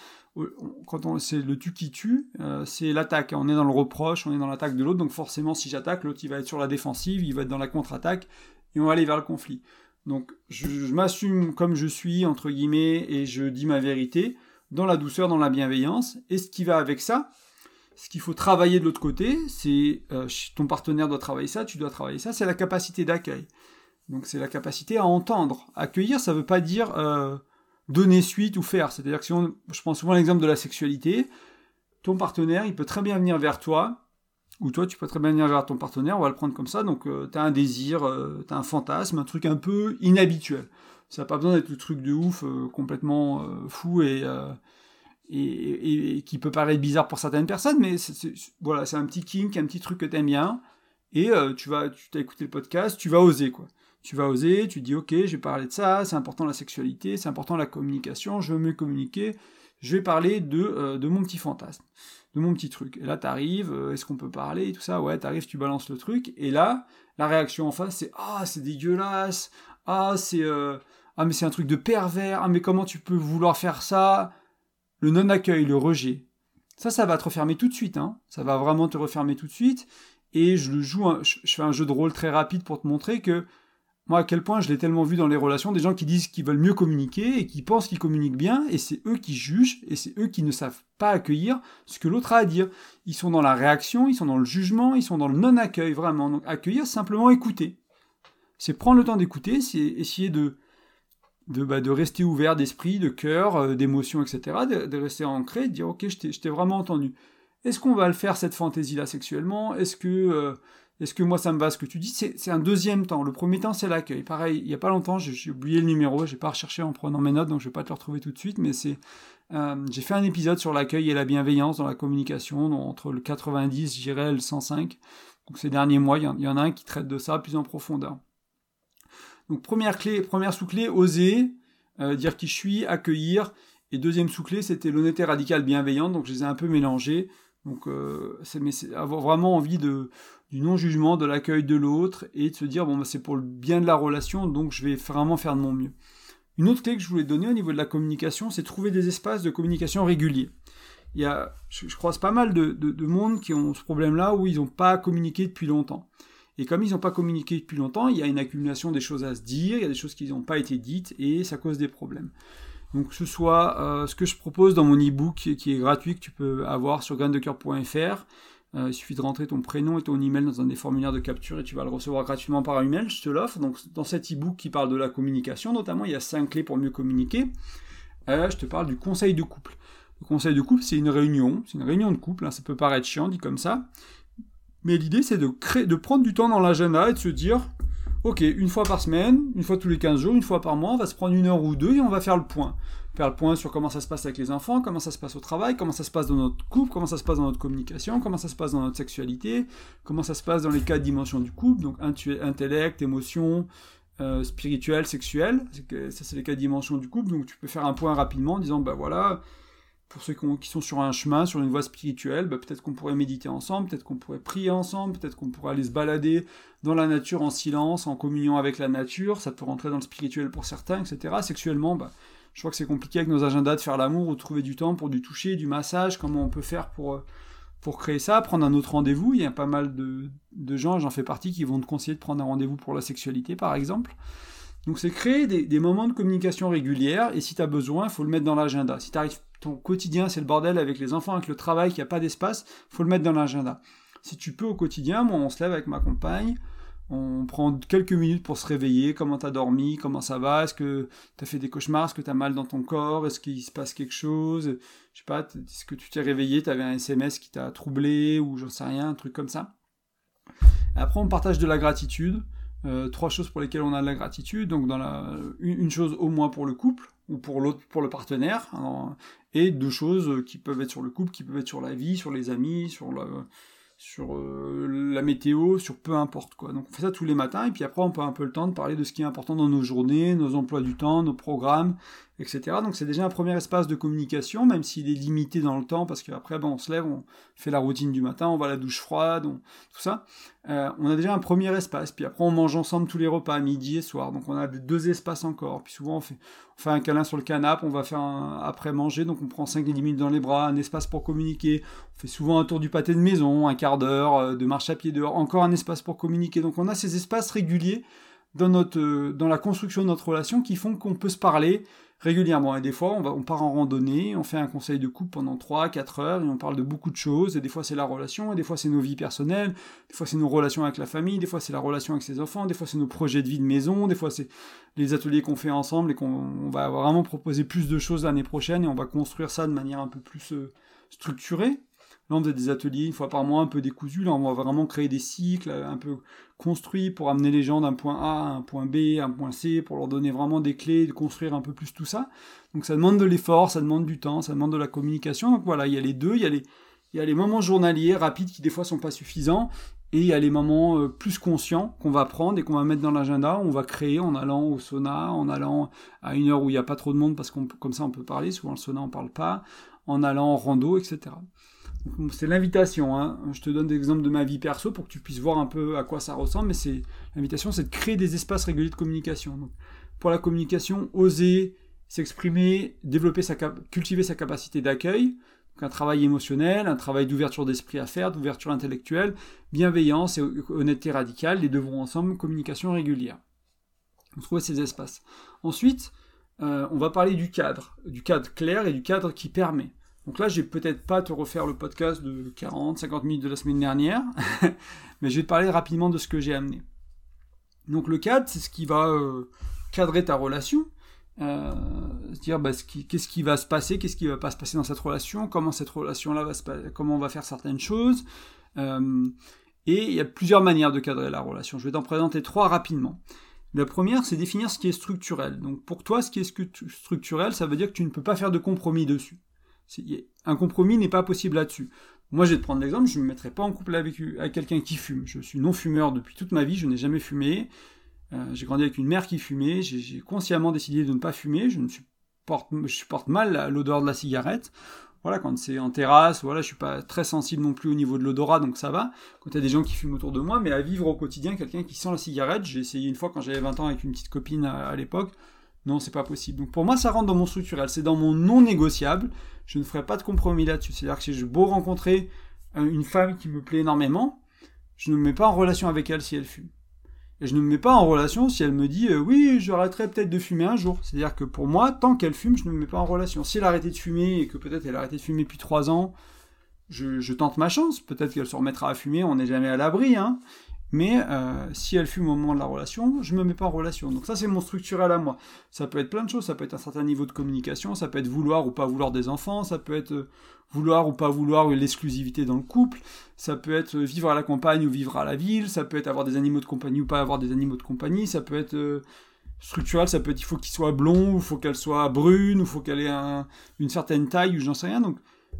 Quand on, c'est le tu qui tue, euh, c'est l'attaque. On est dans le reproche, on est dans l'attaque de l'autre. Donc forcément, si j'attaque, l'autre il va être sur la défensive, il va être dans la contre-attaque, et on va aller vers le conflit. Donc je, je m'assume comme je suis entre guillemets et je dis ma vérité dans la douceur, dans la bienveillance. Et ce qui va avec ça, ce qu'il faut travailler de l'autre côté, c'est euh, ton partenaire doit travailler ça, tu dois travailler ça, c'est la capacité d'accueil. Donc c'est la capacité à entendre. Accueillir, ça ne veut pas dire euh, donner suite ou faire. C'est-à-dire que si on, je prends souvent l'exemple de la sexualité, ton partenaire, il peut très bien venir vers toi, ou toi, tu peux très bien venir vers ton partenaire, on va le prendre comme ça. Donc euh, tu as un désir, tu as un fantasme, un truc un peu inhabituel. Ça n'a pas besoin d'être le truc de ouf, complètement fou et et, qui peut paraître bizarre pour certaines personnes, mais voilà, c'est un petit kink, un petit truc que t'aimes bien, et euh, tu vas, tu t'as écouté le podcast, tu vas oser quoi. Tu vas oser, tu dis ok, je vais parler de ça, c'est important la sexualité, c'est important la communication, je veux mieux communiquer, je vais parler de, euh, de mon petit fantasme, de mon petit truc. Et là t'arrives, euh, est-ce qu'on peut parler et tout ça, ouais, t'arrives, tu balances le truc, et là, la réaction en face c'est ah c'est dégueulasse, ah c'est ah mais c'est un truc de pervers, ah mais comment tu peux vouloir faire ça? Le non-accueil, le rejet, ça, ça va te refermer tout de suite. Hein. Ça va vraiment te refermer tout de suite. Et je le joue, je, fais un jeu de rôle très rapide pour te montrer que moi, à quel point je l'ai tellement vu dans les relations, des gens qui disent qu'ils veulent mieux communiquer et qui pensent qu'ils communiquent bien, et c'est eux qui jugent, et c'est eux qui ne savent pas accueillir ce que l'autre a à dire. Ils sont dans la réaction, ils sont dans le jugement, ils sont dans le non-accueil, vraiment. Donc accueillir, simplement écouter. C'est prendre le temps d'écouter, c'est essayer de, de, bah, de rester ouvert d'esprit, de cœur, euh, d'émotion, etc., de, rester ancré, de dire ok, je t'ai vraiment entendu. Est-ce qu'on va le faire cette fantaisie-là sexuellement? Est-ce que, euh, est que moi ça me va ce que tu dis? C'est un deuxième temps. Le premier temps c'est l'accueil. Pareil, il n'y a pas longtemps, j'ai oublié le numéro, j'ai pas recherché en prenant mes notes, donc je vais pas te le retrouver tout de suite, mais c'est euh, j'ai fait un épisode sur l'accueil et la bienveillance dans la communication, entre le 90, j'irais le 105. Donc ces derniers mois, il y, en a un qui traite de ça plus en profondeur. Donc première clé, première sous-clé, oser, euh, dire qui je suis, accueillir. Et deuxième sous-clé, c'était l'honnêteté radicale bienveillante. Donc je les ai un peu mélangés. Donc euh, c'est avoir vraiment envie du non-jugement, de l'accueil de l'autre et de se dire bon bah, c'est pour le bien de la relation, donc je vais vraiment faire de mon mieux. Une autre clé que je voulais donner au niveau de la communication, c'est trouver des espaces de communication réguliers. Il y a, je, croise pas mal de monde qui ont ce problème-là où ils n'ont pas communiqué depuis longtemps. Et comme ils n'ont pas communiqué depuis longtemps, il y a une accumulation des choses à se dire, il y a des choses qui n'ont pas été dites, et ça cause des problèmes. Donc ce soit euh, ce que je propose dans mon e-book qui est gratuit, que tu peux avoir sur graindecoeur.fr, il suffit de rentrer ton prénom et ton email dans un des formulaires de capture et tu vas le recevoir gratuitement par email. Je te l'offre. Donc, dans cet e-book qui parle de la communication, notamment, il y a 5 clés pour mieux communiquer. je te parle du conseil de couple. Le conseil de couple, c'est une réunion, c'est une réunion de couple, hein. ça peut paraître chiant dit comme ça, mais l'idée c'est de, prendre du temps dans l'agenda et de se dire, ok, une fois par semaine, une fois tous les 15 jours, une fois par mois, on va se prendre une heure ou deux et on va faire le point. Faire le point sur comment ça se passe avec les enfants, comment ça se passe au travail, comment ça se passe dans notre couple, comment ça se passe dans notre communication, comment ça se passe dans notre sexualité, comment ça se passe dans les quatre dimensions du couple, donc intellect, émotion, euh, spirituel, sexuel, ça c'est les quatre dimensions du couple, donc tu peux faire un point rapidement en disant, bah voilà, pour ceux qui sont sur un chemin, sur une voie spirituelle, bah, peut-être qu'on pourrait méditer ensemble, peut-être qu'on pourrait prier ensemble, peut-être qu'on pourrait aller se balader dans la nature en silence, en communion avec la nature, ça peut rentrer dans le spirituel pour certains, etc. Sexuellement, bah, je crois que c'est compliqué avec nos agendas de faire l'amour ou de trouver du temps pour du toucher, du massage, comment on peut faire pour, euh, créer ça, prendre un autre rendez-vous. Il y a pas mal de, gens, j'en fais partie, qui vont te conseiller de prendre un rendez-vous pour la sexualité, par exemple. Donc c'est créer des, moments de communication régulière, et si tu as besoin, il faut le mettre dans l'agenda. Si tu ton quotidien c'est le bordel avec les enfants, avec le travail, qu'il n'y a pas d'espace, faut le mettre dans l'agenda. Si tu peux au quotidien, moi on se lève avec ma compagne, on prend quelques minutes pour se réveiller, comment t'as dormi, comment ça va, est-ce que t'as fait des cauchemars, est-ce que t'as mal dans ton corps, est-ce qu'il se passe quelque chose, je sais pas, est-ce que tu t'es réveillé, t'avais un SMS qui t'a troublé, ou j'en sais rien, un truc comme ça. après on partage de la gratitude, euh, trois choses pour lesquelles on a de la gratitude, donc dans la, une chose au moins pour le couple, ou pour l'autre, pour le partenaire, et deux choses qui peuvent être sur le couple, qui peuvent être sur la vie, sur les amis, sur la, euh, la météo, sur peu importe quoi. Donc on fait ça tous les matins, et puis après on peut un peu le temps de parler de ce qui est important dans nos journées, nos emplois du temps, nos programmes, etc. Donc c'est déjà un premier espace de communication, même s'il est limité dans le temps, parce qu'après ben, on se lève, on fait la routine du matin, on va à la douche froide, tout ça. Euh, on a déjà un premier espace, puis après on mange ensemble tous les repas, midi et soir, donc on a deux espaces encore. Puis souvent on fait, on fait un câlin sur le canapé, on va faire un après manger, donc on prend 5 et 10 minutes dans les bras, un espace pour communiquer. On fait souvent un tour du pâté de maison, un quart d'heure euh, de marche à pied dehors, encore un espace pour communiquer. Donc on a ces espaces réguliers dans, notre, euh, dans la construction de notre relation qui font qu'on peut se parler, régulièrement. Et des fois, on, va, on part en randonnée, on fait un conseil de couple pendant 3-4 heures et on parle de beaucoup de choses. Et des fois, c'est la relation, et des fois, c'est nos vies personnelles, des fois, c'est nos relations avec la famille, des fois, c'est la relation avec ses enfants, des fois, c'est nos projets de vie de maison, des fois, c'est les ateliers qu'on fait ensemble et qu'on va vraiment proposer plus de choses l'année prochaine et on va construire ça de manière un peu plus euh, structurée. Là, on faisait des ateliers une fois par mois, un peu décousus. Là, on va vraiment créer des cycles un peu construits pour amener les gens d'un point A à un point B, à un point C, pour leur donner vraiment des clés, de construire un peu plus tout ça. Donc ça demande de l'effort, ça demande du temps, ça demande de la communication. Donc voilà, il y a les deux, il y a les, il y a les moments journaliers rapides qui des fois sont pas suffisants, et il y a les moments euh, plus conscients qu'on va prendre et qu'on va mettre dans l'agenda, on va créer en allant au sauna, en allant à une heure où il n'y a pas trop de monde parce qu'on comme ça on peut parler, souvent le sauna on parle pas, en allant en rando, etc. C'est l'invitation. Hein. Je te donne des exemples de ma vie perso pour que tu puisses voir un peu à quoi ça ressemble. Mais c'est l'invitation, c'est de créer des espaces réguliers de communication. pour la communication, oser s'exprimer, développer sa cultiver sa capacité d'accueil. un travail émotionnel, un travail d'ouverture d'esprit à faire, d'ouverture intellectuelle, bienveillance et honnêteté radicale. Les deux vont ensemble. Communication régulière. On ces espaces. Ensuite, euh, on va parler du cadre, du cadre clair et du cadre qui permet. Donc là, je vais peut-être pas te refaire le podcast de 40, 50 minutes de la semaine dernière, mais je vais te parler rapidement de ce que j'ai amené. Donc le cadre, c'est ce qui va euh, cadrer ta relation, euh, dire bah, qu'est-ce qui va se passer, qu'est-ce qui va pas se passer dans cette relation, comment cette relation-là va se comment on va faire certaines choses. Euh, et il y a plusieurs manières de cadrer la relation. Je vais t'en présenter trois rapidement. La première, c'est définir ce qui est structurel. Donc pour toi, ce qui est structurel, ça veut dire que tu ne peux pas faire de compromis dessus. Un compromis n'est pas possible là-dessus. Moi, je vais te prendre l'exemple, je ne me mettrai pas en couple avec, quelqu'un qui fume. Je suis non-fumeur depuis toute ma vie, je n'ai jamais fumé. Euh, j'ai grandi avec une mère qui fumait, j'ai consciemment décidé de ne pas fumer, je, supporte mal l'odeur de la cigarette. Voilà, quand c'est en terrasse, voilà, je suis pas très sensible non plus au niveau de l'odorat, donc ça va. Quand il y a des gens qui fument autour de moi, mais à vivre au quotidien, quelqu'un qui sent la cigarette, j'ai essayé une fois quand j'avais 20 ans avec une petite copine à l'époque, non, c'est pas possible. Donc pour moi, ça rentre dans mon structurel, c'est dans mon non négociable. Je ne ferai pas de compromis là-dessus. C'est-à-dire que si je beau rencontrer une femme qui me plaît énormément, je ne me mets pas en relation avec elle si elle fume. Et je ne me mets pas en relation si elle me dit euh, oui, j'arrêterai peut-être de fumer un jour. C'est-à-dire que pour moi, tant qu'elle fume, je ne me mets pas en relation. Si elle a arrêté de fumer et que peut-être elle a arrêté de fumer depuis trois ans, je, tente ma chance. Peut-être qu'elle se remettra à fumer, on n'est jamais à l'abri. Hein. Mais euh, si elle fume au moment de la relation, je me mets pas en relation. Donc ça, c'est mon structurel à moi. Ça peut être plein de choses. Ça peut être un certain niveau de communication. Ça peut être vouloir ou pas vouloir des enfants. Ça peut être euh, vouloir ou pas vouloir l'exclusivité dans le couple. Ça peut être vivre à la campagne ou vivre à la ville. Ça peut être avoir des animaux de compagnie ou pas avoir des animaux de compagnie. Ça peut être euh, structurel. Ça peut être il faut qu'il soit blond ou il faut qu'elle soit brune ou faut qu'elle ait une certaine taille ou j'en sais rien. Donc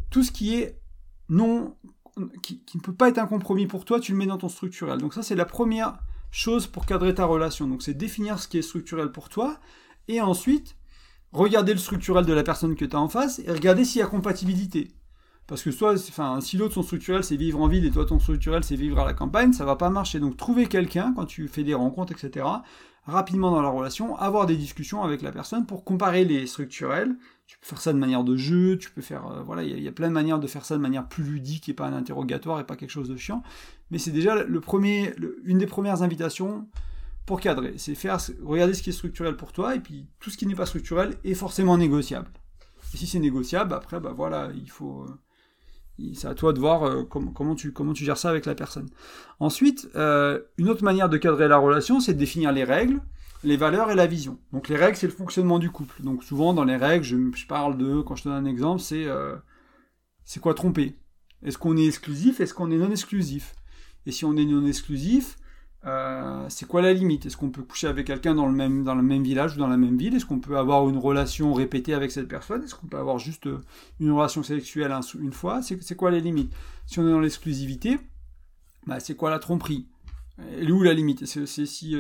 tout ce qui est non, qui, ne peut pas être un compromis pour toi, tu le mets dans ton structurel. Donc ça, c'est la première chose pour cadrer ta relation. Donc c'est définir ce qui est structurel pour toi, et ensuite, regarder le structurel de la personne que tu as en face, et regarder s'il y a compatibilité. Parce que soit, enfin, si l'autre son structurel c'est vivre en ville et toi ton structurel c'est vivre à la campagne, ça va pas marcher. Donc trouver quelqu'un quand tu fais des rencontres, etc. Rapidement dans la relation, avoir des discussions avec la personne pour comparer les structurels tu peux faire ça de manière de jeu, tu peux faire, euh, voilà, il y, a plein de manières de faire ça de manière plus ludique et pas un interrogatoire et pas quelque chose de chiant. Mais c'est déjà le premier, une des premières invitations pour cadrer, c'est faire, regarder ce qui est structurel pour toi et puis tout ce qui n'est pas structurel est forcément négociable. Et si c'est négociable, après, bah voilà, il faut, euh, c'est à toi de voir euh, comment, tu, comment tu gères ça avec la personne. Ensuite, une autre manière de cadrer la relation, c'est de définir les règles les valeurs et la vision. Donc les règles, c'est le fonctionnement du couple. Donc souvent dans les règles, je, parle de, quand je te donne un exemple, c'est euh, c'est quoi tromper? Est-ce qu'on est exclusif? Est-ce qu'on est non exclusif Et si on est non exclusif, euh, c'est quoi la limite? Est-ce qu'on peut coucher avec quelqu'un dans le même dans le même village ou dans la même ville? Est-ce qu'on peut avoir une relation répétée avec cette personne? Est-ce qu'on peut avoir juste euh, une relation sexuelle une fois? C'est quoi les limites? Si on est dans l'exclusivité, bah, c'est quoi la tromperie? Et où la limite? C'est si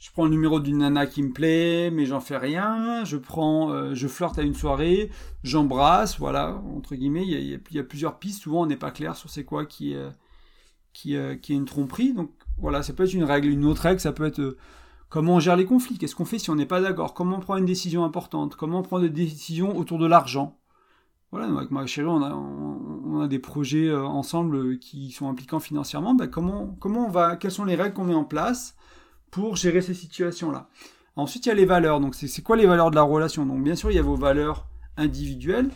je prends le numéro d'une nana qui me plaît, mais j'en fais rien. Je prends, euh, je flirte à une soirée, j'embrasse, voilà, entre guillemets. Il y, a, plusieurs pistes. Souvent, on n'est pas clair sur c'est quoi qui est, qui, qui est une tromperie. Donc voilà, ça peut être une règle. Une autre règle, ça peut être euh, comment on gère les conflits. Qu'est-ce qu'on fait si on n'est pas d'accord Comment on prend une décision importante Comment on prend des décisions autour de l'argent voilà, avec ma chérie, on a, des projets euh, ensemble qui sont impliquants financièrement. Ben, comment, va, quelles sont les règles qu'on met en place pour gérer ces situations-là. Ensuite, il y a les valeurs. Donc, c'est quoi les valeurs de la relation? Donc, bien sûr, il y a vos valeurs individuelles,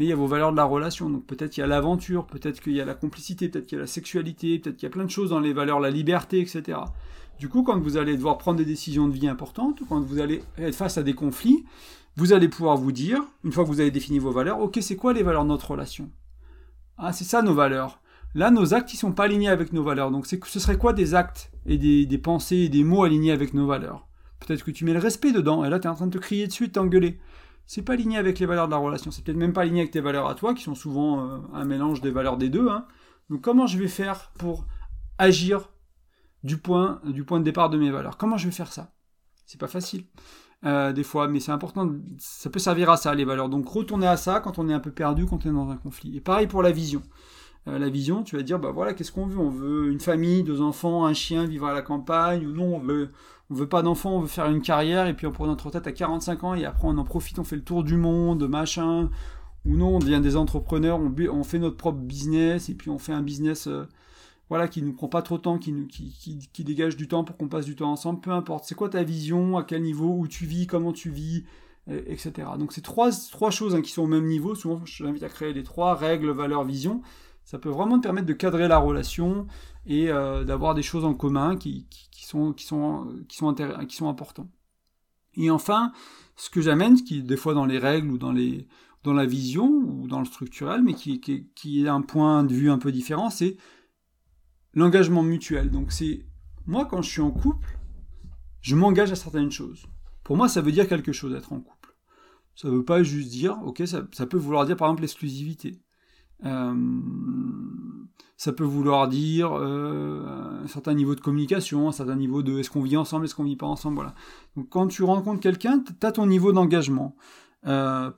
mais il y a vos valeurs de la relation. Donc, peut-être qu'il y a l'aventure, peut-être qu'il y a la complicité, peut-être qu'il y a la sexualité, peut-être qu'il y a plein de choses dans les valeurs, la liberté, etc. Du coup, quand vous allez devoir prendre des décisions de vie importantes, quand vous allez être face à des conflits, vous allez pouvoir vous dire, une fois que vous avez défini vos valeurs, ok, c'est quoi les valeurs de notre relation? Ah, c'est ça nos valeurs. Là, nos actes, ils sont pas alignés avec nos valeurs. Donc, ce serait quoi des actes et des, pensées et des mots alignés avec nos valeurs? Peut-être que tu mets le respect dedans, et là, tu es en train de te crier dessus, de t'engueuler. C'est pas aligné avec les valeurs de la relation. C'est peut-être même pas aligné avec tes valeurs à toi, qui sont souvent euh, un mélange des valeurs des deux. Hein. Donc, comment je vais faire pour agir du point, du point de départ de mes valeurs? Comment je vais faire ça? C'est pas facile. Euh, des fois, mais c'est important, ça peut servir à ça, les valeurs. Donc retourner à ça quand on est un peu perdu, quand on est dans un conflit. Et pareil pour la vision. Euh, la vision, tu vas dire, bah voilà, qu'est-ce qu'on veut? On veut une famille, deux enfants, un chien, vivre à la campagne, ou non, on veut, on veut pas d'enfants, on veut faire une carrière, et puis on prend notre retraite à 45 ans, et après on en profite, on fait le tour du monde, machin, ou non, on devient des entrepreneurs, on, fait notre propre business, et puis on fait un business euh, voilà, qui nous prend pas trop de temps, qui, nous, qui, dégage du temps pour qu'on passe du temps ensemble, peu importe. C'est quoi ta vision, à quel niveau, où tu vis, comment tu vis, etc. Donc c'est trois, choses hein, qui sont au même niveau. Souvent, je t'invite à créer les trois règles, valeurs, vision ça peut vraiment te permettre de cadrer la relation et euh, d'avoir des choses en commun qui, sont, qui, sont, qui, sont qui sont importants. Et enfin, ce que j'amène, qui des fois dans les règles ou dans, les, dans la vision ou dans le structurel, mais qui, qui, est un point de vue un peu différent, c'est l'engagement mutuel. Donc c'est moi quand je suis en couple, je m'engage à certaines choses. Pour moi, ça veut dire quelque chose d'être en couple. Ça ne veut pas juste dire, ok, ça, ça peut vouloir dire par exemple l'exclusivité. Euh, ça peut vouloir dire euh, un certain niveau de communication, un certain niveau de est-ce qu'on vit ensemble, est-ce qu'on vit pas ensemble, voilà. Donc quand tu rencontres quelqu'un, tu as ton niveau d'engagement. Euh,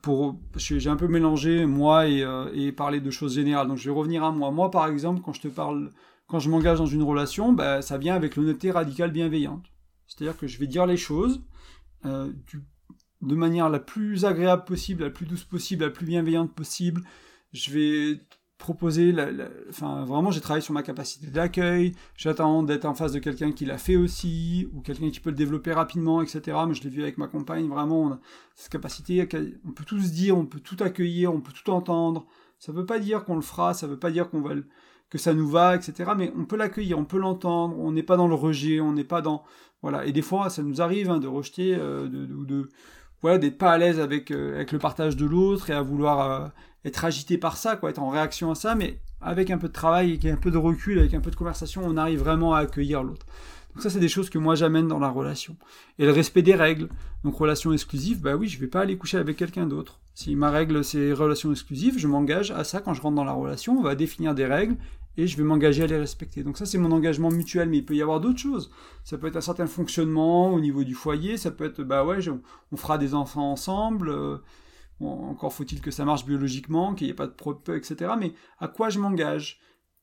j'ai un peu mélangé moi et, et, parler de choses générales. Donc je vais revenir à moi. Moi par exemple, quand je te parle, quand je m'engage dans une relation, bah, ça vient avec l'honnêteté radicale bienveillante. C'est-à-dire que je vais dire les choses de manière la plus agréable possible, la plus douce possible, la plus bienveillante possible je vais proposer, la, enfin vraiment j'ai travaillé sur ma capacité d'accueil, j'attends d'être en face de quelqu'un qui l'a fait aussi, ou quelqu'un qui peut le développer rapidement, etc. Mais je l'ai vu avec ma compagne, vraiment, on a cette capacité, on peut tout se dire, on peut tout accueillir, on peut tout entendre, Ça ne veut pas dire qu'on le fera, ça ne veut pas dire qu'on que ça nous va, etc. Mais on peut l'accueillir, on peut l'entendre, on n'est pas dans le rejet, on n'est pas dans... Voilà, et des fois, ça nous arrive hein, de rejeter, euh, de, voilà, d'être pas à l'aise avec, euh, avec le partage de l'autre et à vouloir être agité par ça, quoi, être en réaction à ça, mais avec un peu de travail et un peu de recul, avec un peu de conversation, on arrive vraiment à accueillir l'autre. Donc ça, c'est des choses que moi j'amène dans la relation. Et le respect des règles. Donc relation exclusive, bah oui, je vais pas aller coucher avec quelqu'un d'autre. Si ma règle c'est relation exclusive, je m'engage à ça quand je rentre dans la relation. On va définir des règles et je vais m'engager à les respecter. Donc ça, c'est mon engagement mutuel. Mais il peut y avoir d'autres choses. Ça peut être un certain fonctionnement au niveau du foyer. Ça peut être, bah ouais, on fera des enfants ensemble. Euh, encore faut-il que ça marche biologiquement, qu'il n'y ait pas de problème, etc. Mais à quoi je m'engage?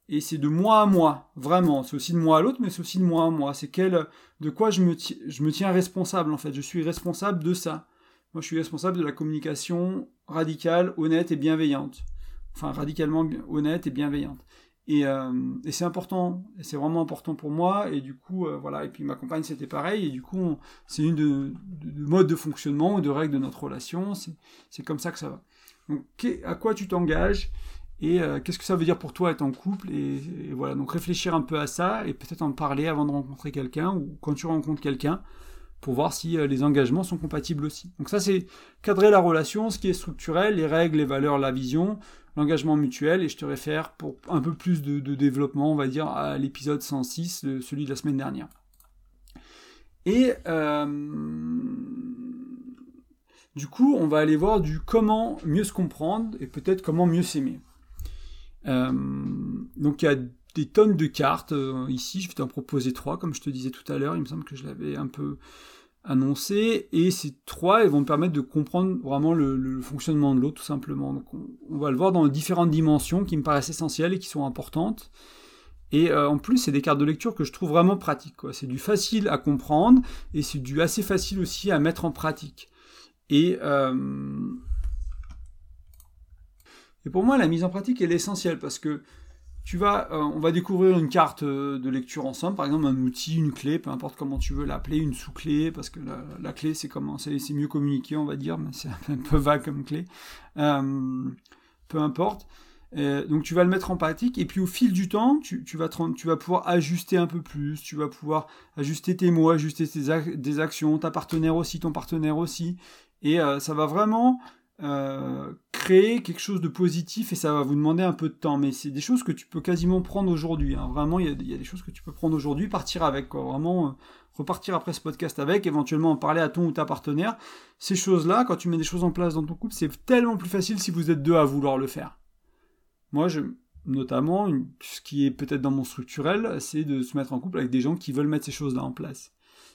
Et c'est de moi à moi, vraiment. C'est aussi de moi à l'autre, mais c'est aussi de moi à moi. C'est quel, de quoi je me tiens responsable, en fait. Je suis responsable de ça. Moi, je suis responsable de la communication radicale, honnête et bienveillante. Enfin, radicalement honnête et bienveillante. Et, euh, et c'est important, et c'est vraiment important pour moi. Et du coup, euh, voilà. Et puis ma compagne, c'était pareil. Et du coup, c'est une de, de, modes de fonctionnement ou de règles de notre relation. C'est comme ça que ça va. Donc, à quoi tu t'engages et euh, qu'est-ce que ça veut dire pour toi être en couple et, voilà, donc réfléchir un peu à ça et peut-être en parler avant de rencontrer quelqu'un ou quand tu rencontres quelqu'un pour voir si les engagements sont compatibles aussi. Donc ça c'est cadrer la relation, ce qui est structurel, les règles, les valeurs, la vision, l'engagement mutuel et je te réfère pour un peu plus de, développement, on va dire, à l'épisode 106, celui de la semaine dernière. Et euh, du coup, on va aller voir du comment mieux se comprendre et peut-être comment mieux s'aimer. Euh, donc il y a des tonnes de cartes euh, ici, je vais t'en proposer trois, comme je te disais tout à l'heure, il me semble que je l'avais un peu annoncé, et ces trois, elles vont me permettre de comprendre vraiment le, fonctionnement de l'autre, tout simplement. Donc on, va le voir dans différentes dimensions qui me paraissent essentielles et qui sont importantes. Et euh, en plus, c'est des cartes de lecture que je trouve vraiment pratiques. C'est du facile à comprendre et c'est du assez facile aussi à mettre en pratique. Et et pour moi, la mise en pratique, est essentielle parce que tu euh, on va découvrir une carte euh, de lecture ensemble, par exemple un outil, une clé, peu importe comment tu veux l'appeler, une sous-clé, parce que la, clé c'est comment, c'est mieux communiquer, on va dire, mais c'est un peu vague comme clé. Euh, peu importe. donc tu vas le mettre en pratique et puis au fil du temps, tu, vas, tu vas pouvoir ajuster un peu plus, tu vas pouvoir ajuster tes mots, ajuster tes des actions, ta partenaire aussi, ton partenaire aussi, et ça va vraiment euh, créer quelque chose de positif et ça va vous demander un peu de temps. Mais c'est des choses que tu peux quasiment prendre aujourd'hui. Hein. Vraiment, il y, a des choses que tu peux prendre aujourd'hui, partir avec. Vraiment, euh, repartir après ce podcast avec, éventuellement en parler à ton ou ta partenaire. Ces choses-là, quand tu mets des choses en place dans ton couple, c'est tellement plus facile si vous êtes deux à vouloir le faire. Moi, je, notamment, ce qui est peut-être dans mon structurel, c'est de se mettre en couple avec des gens qui veulent mettre ces choses-là en place.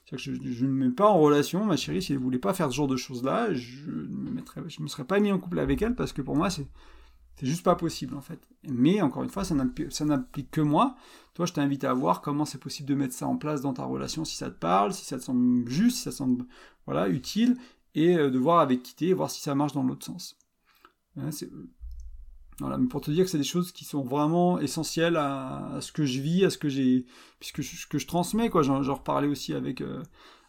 Que je, ne me mets pas en relation, ma chérie, si elle voulait pas faire ce genre de choses-là, je ne me, je me serais pas mis en couple avec elle parce que pour moi, c'est, c'est juste pas possible en fait. Mais encore une fois, ça n'implique que moi. Toi, je t'invite à voir comment c'est possible de mettre ça en place dans ta relation, si ça te parle, si ça te semble juste, si ça te semble voilà, utile, et euh, de voir avec qui t'es, voir si ça marche dans l'autre sens. Hein, voilà, mais pour te dire que c'est des choses qui sont vraiment essentielles à, ce que je vis, à ce que j'ai, puisque ce que je transmets, quoi. J'en, reparlais aussi avec, euh,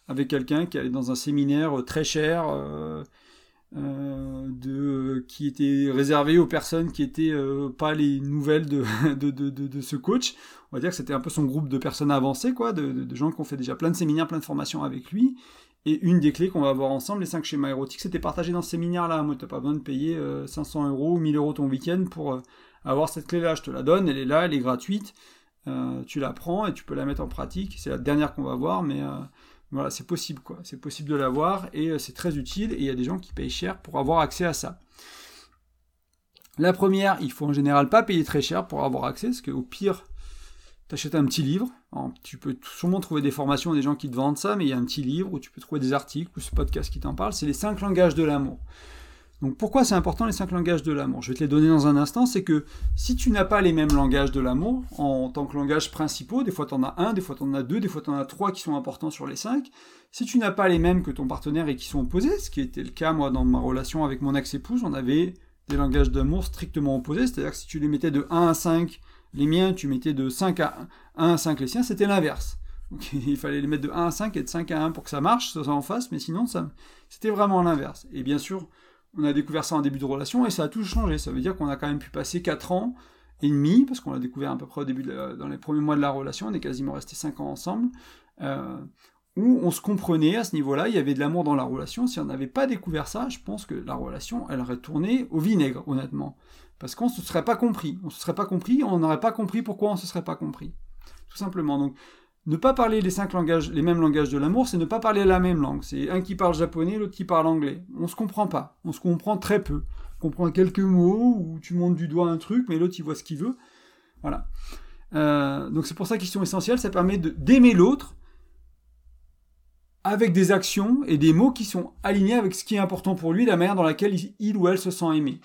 avec quelqu'un qui allait dans un séminaire euh, très cher, euh, de, qui était réservé aux personnes qui étaient pas les nouvelles de, de, de, de, ce coach. On va dire que c'était un peu son groupe de personnes avancées, quoi, de, gens qui ont fait déjà plein de séminaires, plein de formations avec lui. Et une des clés qu'on va voir ensemble, les 5 schémas érotiques, c'était partagé dans ce séminaire-là. Moi, n'as pas besoin de payer 500 euh, euros ou 1000 euros ton week-end pour euh, avoir cette clé-là. Je te la donne, elle est là, elle est gratuite. Euh, tu la prends et tu peux la mettre en pratique. C'est la dernière qu'on va voir, mais voilà, c'est possible, quoi. C'est possible de l'avoir et c'est très utile. Et il y a des gens qui payent cher pour avoir accès à ça. La première, il faut en général pas payer très cher pour avoir accès, parce qu'au pire, t'achètes un petit livre. tu peux sûrement trouver des formations, des gens qui te vendent ça, mais il y a un petit livre où tu peux trouver des articles ou ce podcast qui t'en parle. C'est les cinq langages de l'amour. Donc pourquoi c'est important les cinq langages de l'amour? Je vais te les donner dans un instant. C'est que si tu n'as pas les mêmes langages de l'amour en tant que langages principaux, des fois tu en as un, des fois tu en as deux, des fois tu en as trois qui sont importants sur les cinq. Si tu n'as pas les mêmes que ton partenaire et qui sont opposés, ce qui était le cas moi dans ma relation avec mon ex-épouse, on avait des langages d'amour strictement opposés. C'est-à-dire que si tu les mettais de 1 à 5 les miens, tu mettais de 5 à 1 à 5 les siens, c'était l'inverse. il fallait les mettre de 1 à 5 et de 5 à 1 pour que ça marche, ça en face, mais sinon, ça, c'était vraiment l'inverse. Et bien sûr, on a découvert ça en début de relation et ça a tout changé. Ça veut dire qu'on a quand même pu passer 4 ans et demi, parce qu'on l'a découvert à peu près au début, dans les premiers mois de la relation, on est quasiment resté 5 ans ensemble, euh, où on se comprenait à ce niveau-là, il y avait de l'amour dans la relation. Si on n'avait pas découvert ça, je pense que la relation, elle aurait tourné au vinaigre, honnêtement. Parce qu'on ne se serait pas compris. On ne se serait pas compris, on n'aurait pas compris pourquoi on ne se serait pas compris. Tout simplement. Donc, ne pas parler les cinq langages, les mêmes langages de l'amour, c'est ne pas parler la même langue. C'est un qui parle japonais, l'autre qui parle anglais. On se comprend pas. On se comprend très peu. On comprend quelques mots, ou tu montes du doigt un truc, mais l'autre il voit ce qu'il veut. Voilà. Euh, donc c'est pour ça qu'ils sont essentiels. Ça permet d'aimer l'autre avec des actions et des mots qui sont alignés avec ce qui est important pour lui, la manière dans laquelle il ou elle se sent aimé.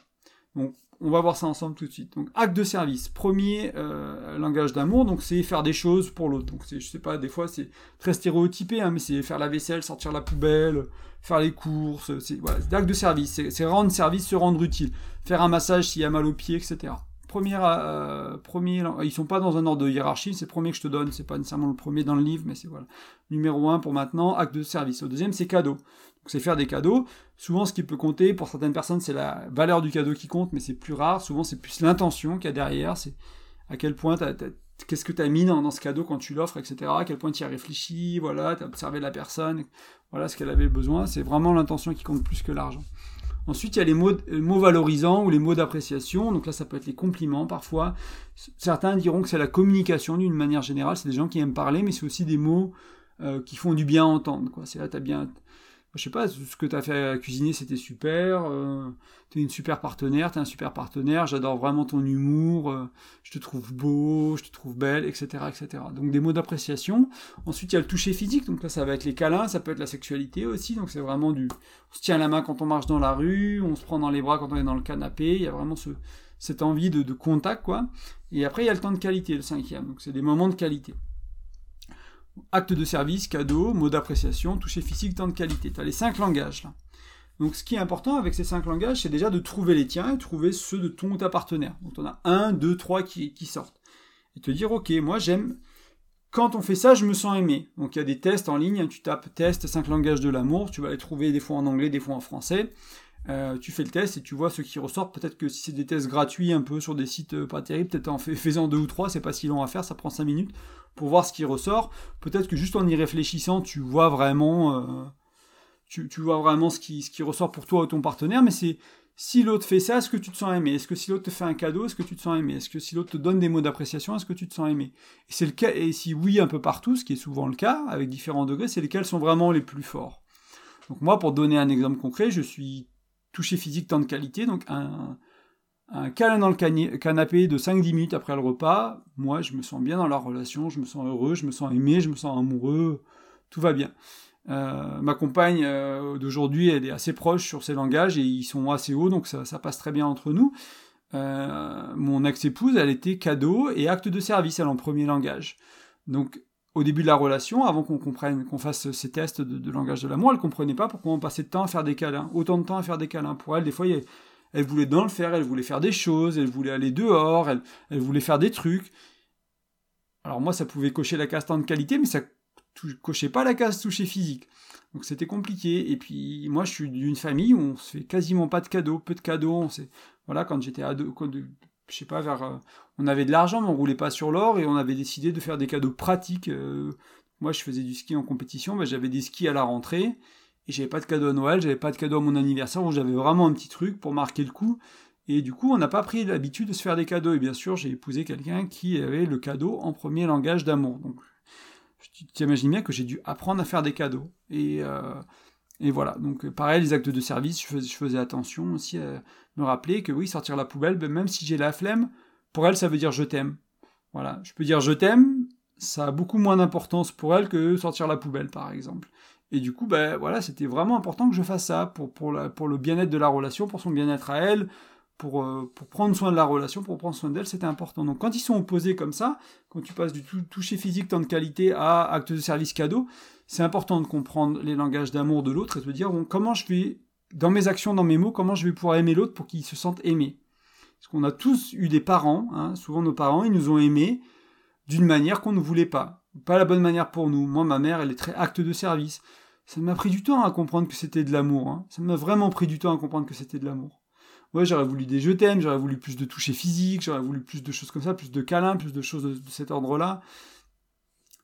Donc on va voir ça ensemble tout de suite. Donc, acte de service. Premier euh, langage d'amour, donc c'est faire des choses pour l'autre. Donc, je sais pas, des fois c'est très stéréotypé, hein, mais c'est faire la vaisselle, sortir la poubelle, faire les courses. C'est voilà, acte de service. C'est rendre service, se rendre utile. Faire un massage s'il y a mal au pied, etc. Euh, premier, ils sont pas dans un ordre de hiérarchie. C'est le premier que je te donne. C'est pas nécessairement le premier dans le livre, mais c'est voilà. Numéro un pour maintenant, acte de service. Le deuxième, c'est cadeau c'est faire des cadeaux. Souvent, ce qui peut compter pour certaines personnes, c'est la valeur du cadeau qui compte, mais c'est plus rare. Souvent, c'est plus l'intention qu'il y a derrière. C'est à quel point qu'est-ce que tu as mis dans, ce cadeau quand tu l'offres, etc. À quel point tu y as réfléchi, voilà, tu as observé la personne, voilà ce qu'elle avait besoin. C'est vraiment l'intention qui compte plus que l'argent. Ensuite, il y a les mots, mots valorisants ou les mots d'appréciation. Donc là, ça peut être les compliments parfois. Certains diront que c'est la communication d'une manière générale. C'est des gens qui aiment parler, mais c'est aussi des mots euh, qui font du bien entendre. C'est là, tu bien je sais pas, ce que tu as fait à cuisiner, c'était super. Euh, tu es une super partenaire, tu es un super partenaire. J'adore vraiment ton humour. Euh, je te trouve beau, je te trouve belle, etc. etc. Donc des mots d'appréciation. Ensuite, il y a le toucher physique. Donc là, ça va être les câlins, ça peut être la sexualité aussi. Donc c'est vraiment du. On se tient la main quand on marche dans la rue, on se prend dans les bras quand on est dans le canapé. Il y a vraiment ce, cette envie de, de contact, quoi. Et après, il y a le temps de qualité, le cinquième. Donc c'est des moments de qualité. Acte de service, cadeau, mot d'appréciation, toucher physique, temps de qualité. Tu as les cinq langages là. Donc ce qui est important avec ces cinq langages, c'est déjà de trouver les tiens et trouver ceux de ton ou ta partenaire. Donc on a un, deux, trois qui, sortent. Et te dire, ok, moi j'aime, quand on fait ça, je me sens aimé. Donc il y a des tests en ligne, tu tapes test cinq langages de l'amour, tu vas les trouver des fois en anglais, des fois en français. Euh, tu fais le test et tu vois ce qui ressort. Peut-être que si c'est des tests gratuits un peu sur des sites euh, pas terribles, peut-être en faisant deux ou trois, c'est pas si long à faire, ça prend cinq minutes pour voir ce qui ressort. Peut-être que juste en y réfléchissant, tu vois vraiment, euh, tu, vois vraiment ce qui, ce qui ressort pour toi ou ton partenaire. Mais c'est si l'autre fait ça, est-ce que tu te sens aimé? Est-ce que si l'autre te fait un cadeau, est-ce que tu te sens aimé? Est-ce que si l'autre te donne des mots d'appréciation, est-ce que tu te sens aimé? Et c'est le cas. Et si oui, un peu partout, ce qui est souvent le cas, avec différents degrés, c'est lesquels sont vraiment les plus forts. Donc moi, pour donner un exemple concret, je suis toucher physique, temps de qualité, donc un, un câlin dans le canapé de 5-10 minutes après le repas, moi je me sens bien dans la relation, je me sens heureux, je me sens aimé, je me sens amoureux, tout va bien. Euh, ma compagne euh, d'aujourd'hui, elle est assez proche sur ses langages et ils sont assez hauts, donc ça, passe très bien entre nous. Euh, mon ex-épouse, elle était cadeau et acte de service, elle en premier langage. Donc au début de la relation, avant qu'on comprenne, qu'on fasse ces tests de, langage de l'amour, elle comprenait pas pourquoi on passait de temps à faire des câlins, autant de temps à faire des câlins. Pour elle, des fois, elle voulait dans le faire, elle voulait faire des choses, elle voulait aller dehors, elle, voulait faire des trucs. Alors moi, ça pouvait cocher la case temps de qualité, mais ça cochait pas la case toucher physique. Donc c'était compliqué. Et puis moi, je suis d'une famille où on se fait quasiment pas de cadeaux, peu de cadeaux. On voilà, quand j'étais ado, je sais pas, vers, euh, on avait de l'argent, mais on roulait pas sur l'or et on avait décidé de faire des cadeaux pratiques. Euh, moi, je faisais du ski en compétition, mais j'avais des skis à la rentrée j'avais pas de cadeau à Noël, j'avais pas de cadeau à mon anniversaire où j'avais vraiment un petit truc pour marquer le coup. Et du coup, on n'a pas pris l'habitude de se faire des cadeaux. Et bien sûr, j'ai épousé quelqu'un qui avait le cadeau en premier langage d'amour. Donc, tu t'imagines bien que j'ai dû apprendre à faire des cadeaux. Et, euh, voilà. Donc, pareil, les actes de service, je faisais, je faisais attention aussi à me rappeler que oui, sortir la poubelle, ben, même si j'ai la flemme, pour elle, ça veut dire je t'aime. Voilà, je peux dire je t'aime, ça a beaucoup moins d'importance pour elle que sortir la poubelle, par exemple. Et du coup, ben voilà, c'était vraiment important que je fasse ça pour, pour, la, pour le bien-être de la relation, pour son bien-être à elle, pour, euh, pour prendre soin de la relation, pour prendre soin d'elle, c'était important. Donc quand ils sont opposés comme ça, quand tu passes du toucher physique, temps de qualité à acte de service cadeau, c'est important de comprendre les langages d'amour de l'autre et de dire comment je vais, dans mes actions, dans mes mots, comment je vais pouvoir aimer l'autre pour qu'il se sente aimé? Parce qu'on a tous eu des parents, hein, souvent nos parents, ils nous ont aimés d'une manière qu'on ne voulait pas. Pas la bonne manière pour nous. Moi, ma mère, elle est très acte de service. Ça m'a pris du temps à comprendre que c'était de l'amour. Hein. Ça m'a vraiment pris du temps à comprendre que c'était de l'amour. Ouais, j'aurais voulu des je t'aime, j'aurais voulu plus de toucher physique, j'aurais voulu plus de choses comme ça, plus de câlins, plus de choses de, cet ordre-là.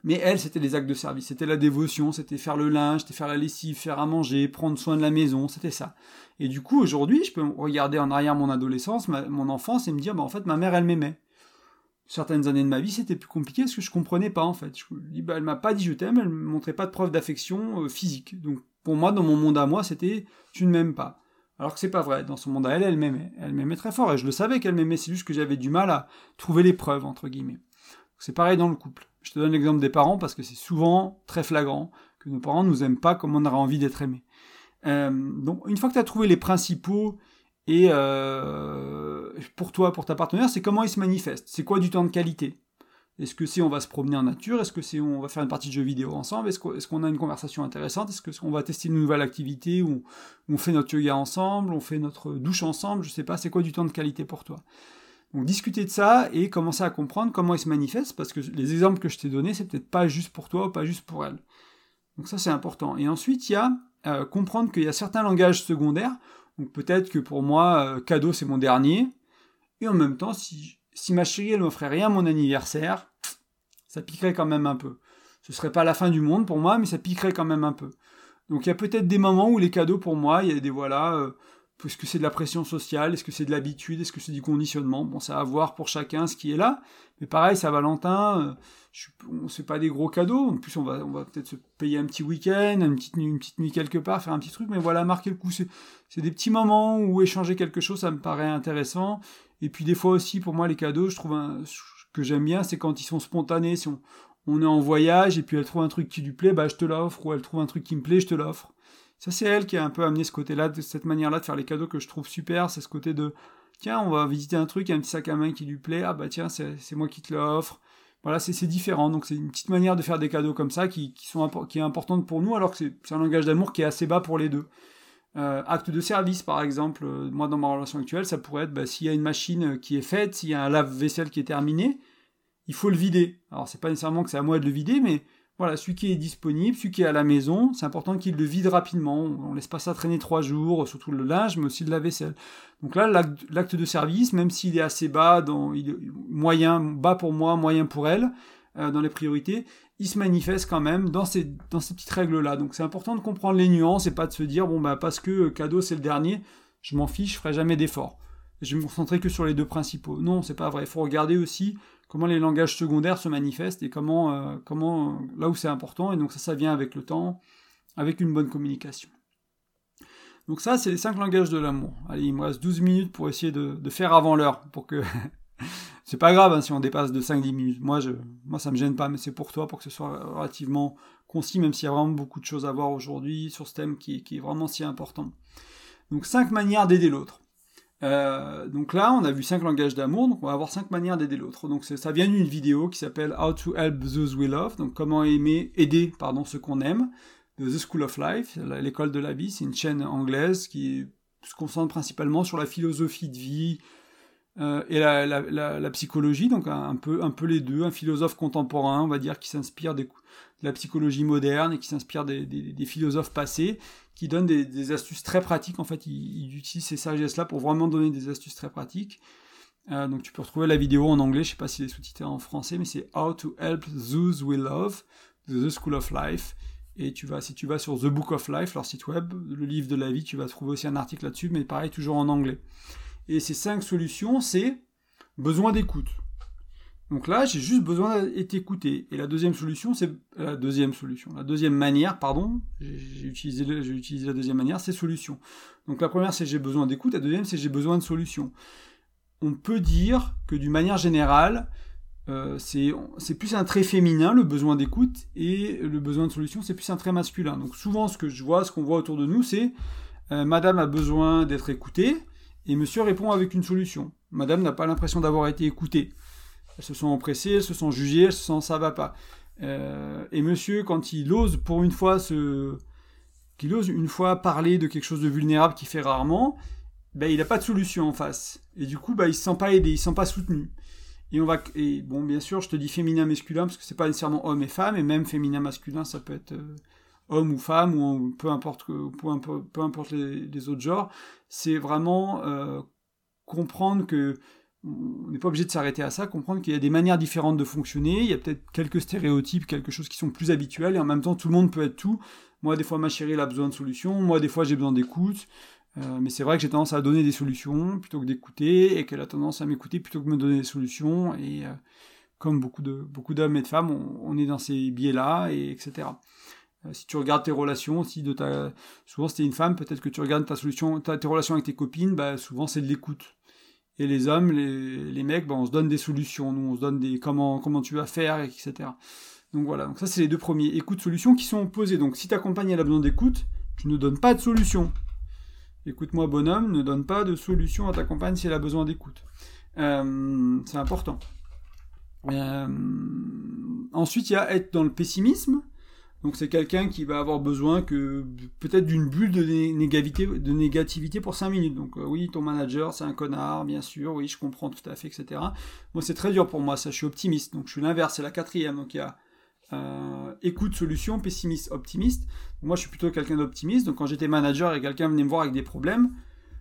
Mais elle, c'était les actes de service, c'était la dévotion, c'était faire le linge, c'était faire la lessive, faire à manger, prendre soin de la maison, c'était ça. Et du coup, aujourd'hui, je peux regarder en arrière mon adolescence, mon enfance, et me dire, bah, en fait, ma mère, elle m'aimait certaines années de ma vie, c'était plus compliqué parce que je comprenais pas en fait. Je dis, bah, elle m'a pas dit je t'aime, elle me montrait pas de preuve d'affection euh, physique. Donc pour moi, dans mon monde à moi, c'était tu ne m'aimes pas. Alors que c'est pas vrai. Dans son monde à elle, elle m'aimait. Elle m'aimait très fort et je le savais qu'elle m'aimait. C'est juste que j'avais du mal à trouver les preuves entre guillemets. C'est pareil dans le couple. Je te donne l'exemple des parents parce que c'est souvent très flagrant que nos parents nous aiment pas comme on aurait envie d'être aimé. Euh, donc une fois que tu as trouvé les principaux et euh, pour toi, pour ta partenaire, c'est comment il se manifeste? C'est quoi du temps de qualité? Est-ce que c'est on va se promener en nature? Est-ce que c'est on va faire une partie de jeux vidéo ensemble? Est-ce qu'on a une conversation intéressante? Est-ce qu'on va tester une nouvelle activité ou on fait notre yoga ensemble? On fait notre douche ensemble? Je sais pas, c'est quoi du temps de qualité pour toi? Donc discuter de ça et commencer à comprendre comment il se manifeste, parce que les exemples que je t'ai donnés, c'est peut-être pas juste pour toi ou pas juste pour elle. Donc ça c'est important. Et ensuite, il y a euh, comprendre qu'il y a certains langages secondaires donc peut-être que pour moi, euh, cadeau c'est mon dernier. Et en même temps, si, si ma chérie elle m'offrait rien à mon anniversaire, ça piquerait quand même un peu. Ce serait pas la fin du monde pour moi, mais ça piquerait quand même un peu. Donc il y a peut-être des moments où les cadeaux pour moi, il y a des voilà, euh, est-ce que c'est de la pression sociale Est-ce que c'est de l'habitude Est-ce que c'est du conditionnement? Bon, c'est à voir pour chacun ce qui est là. Mais pareil, ça Valentin, euh, on c'est pas des gros cadeaux. En plus, on va, on va peut-être se payer un petit week-end, une petite, une petite nuit quelque part, faire un petit truc. Mais voilà, marquer le coup. C'est des petits moments où échanger quelque chose, ça me paraît intéressant. Et puis des fois aussi, pour moi, les cadeaux, je trouve un, que j'aime bien, c'est quand ils sont spontanés. Si on, est en voyage et puis elle trouve un truc qui lui plaît, bah je te l'offre. Ou elle trouve un truc qui me plaît, je te l'offre. Ça, c'est elle qui a un peu amené ce côté-là, de cette manière-là de faire les cadeaux que je trouve super. C'est ce côté de tiens, on va visiter un truc, il y a un petit sac à main qui lui plaît, ah bah tiens, c'est moi qui te l'offre. Voilà, c'est différent. Donc c'est une petite manière de faire des cadeaux comme ça qui, sont, qui est importante pour nous, alors que c'est un langage d'amour qui est assez bas pour les deux. Euh, acte de service, par exemple, euh, moi dans ma relation actuelle, ça pourrait être bah, s'il y a une machine qui est faite, s'il y a un lave-vaisselle qui est terminé, il faut le vider. Alors c'est pas nécessairement que c'est à moi de le vider, mais voilà, celui qui est disponible, celui qui est à la maison, c'est important qu'il le vide rapidement. On laisse pas ça traîner trois jours, surtout le linge, mais aussi de la vaisselle. Donc là, l'acte de service, même s'il est assez bas, dans, moyen, bas pour moi, moyen pour elle, euh, dans les priorités, il se manifeste quand même dans ces, dans ces petites règles-là. Donc c'est important de comprendre les nuances et pas de se dire, bon, bah, parce que euh, cadeau c'est le dernier, je m'en fiche, je ferai jamais d'effort. Je vais me concentrer que sur les deux principaux. Non, c'est pas vrai. Il faut regarder aussi comment les langages secondaires se manifestent et comment, euh, comment là où c'est important. Et donc ça, ça vient avec le temps, avec une bonne communication. Donc ça, c'est les cinq langages de l'amour. Allez, il me reste 12 minutes pour essayer de, faire avant l'heure, pour que... c'est pas grave hein, si on dépasse de 5-10 minutes. Moi, je, moi, ça me gêne pas, mais c'est pour toi, pour que ce soit relativement concis, même s'il y a vraiment beaucoup de choses à voir aujourd'hui sur ce thème qui, est vraiment si important. Donc cinq manières d'aider l'autre. Euh, donc là, on a vu cinq langages d'amour, donc on va avoir cinq manières d'aider l'autre. Donc ça vient d'une vidéo qui s'appelle How to Help Those We Love, donc comment aimer, aider pardon, ceux qu'on aime, de The School of Life, l'école de la vie, c'est une chaîne anglaise qui se concentre principalement sur la philosophie de vie euh, et la, psychologie, donc un, peu, les deux, un philosophe contemporain, on va dire, qui s'inspire de la psychologie moderne et qui s'inspire des, philosophes passés qui donne des, astuces très pratiques. En fait, il, utilise ces sagesses-là pour vraiment donner des astuces très pratiques. Euh, donc tu peux retrouver la vidéo en anglais, je sais pas si est sous-titré en français, mais c'est How to Help Those We Love, The School of Life. Et si tu vas sur The Book of Life, leur site web, le livre de la vie, tu vas trouver aussi un article là-dessus, mais pareil, toujours en anglais. Et ces cinq solutions, c'est besoin d'écoute. Donc là, j'ai juste besoin d'être écouté. Et la deuxième solution, c'est la deuxième solution. La deuxième manière, pardon, j'ai utilisé, utilisé la deuxième manière, c'est solution. Donc la première, c'est j'ai besoin d'écoute. La deuxième, c'est j'ai besoin de solution. On peut dire que d'une manière générale, euh, c'est plus un trait féminin, le besoin d'écoute, et le besoin de solution, c'est plus un trait masculin. Donc souvent, ce que je vois, ce qu'on voit autour de nous, c'est euh, Madame a besoin d'être écoutée, et Monsieur répond avec une solution. Madame n'a pas l'impression d'avoir été écoutée. Elles se sont empressées, elles se sont jugées, elles se sont ça va pas. Euh, et monsieur, quand il ose pour une fois se, qu'il ose une fois parler de quelque chose de vulnérable qu'il fait rarement, ben il n'a pas de solution en face. Et du coup, ben, il se sent pas aidé, il se sent pas soutenu. Et on va, et bon, bien sûr, je te dis féminin masculin parce que c'est pas nécessairement homme et femme, et même féminin masculin, ça peut être euh, homme ou femme, ou peu importe, peu importe, les, autres genres, c'est vraiment euh, comprendre que on n'est pas obligé de s'arrêter à ça, comprendre qu'il y a des manières différentes de fonctionner, il y a peut-être quelques stéréotypes, quelque chose qui sont plus habituels, et en même temps tout le monde peut être tout. Moi des fois ma chérie elle a besoin de solutions, moi des fois j'ai besoin d'écoute, euh, mais c'est vrai que j'ai tendance à donner des solutions plutôt que d'écouter, et qu'elle a tendance à m'écouter plutôt que de me donner des solutions, et euh, comme beaucoup de beaucoup d'hommes et de femmes, on, est dans ces biais-là, et etc. Euh, si tu regardes tes relations, si de ta... souvent es une femme, peut-être que tu regardes ta solution, tes relations avec tes copines, bah, souvent c'est de l'écoute. Et les hommes, les, les mecs, bah, on se donne des solutions, nous on se donne des comment, comment tu vas faire, etc. Donc voilà, donc ça c'est les deux premiers. Écoute-solution qui sont opposés. Donc si ta compagne elle a besoin d'écoute, tu ne donnes pas de solution. Écoute-moi bonhomme, ne donne pas de solution à ta compagne si elle a besoin d'écoute. Euh, c'est important. Euh, ensuite, il y a être dans le pessimisme. Donc c'est quelqu'un qui va avoir besoin que peut-être d'une bulle de négativité, pour 5 minutes. Donc euh, oui, ton manager c'est un connard, bien sûr, oui, je comprends tout à fait, etc. Moi c'est très dur pour moi, ça je suis optimiste. Donc je suis l'inverse, c'est la quatrième. Donc il y a euh, écoute, solution, pessimiste, optimiste. Moi je suis plutôt quelqu'un d'optimiste. Donc quand j'étais manager et quelqu'un venait me voir avec des problèmes,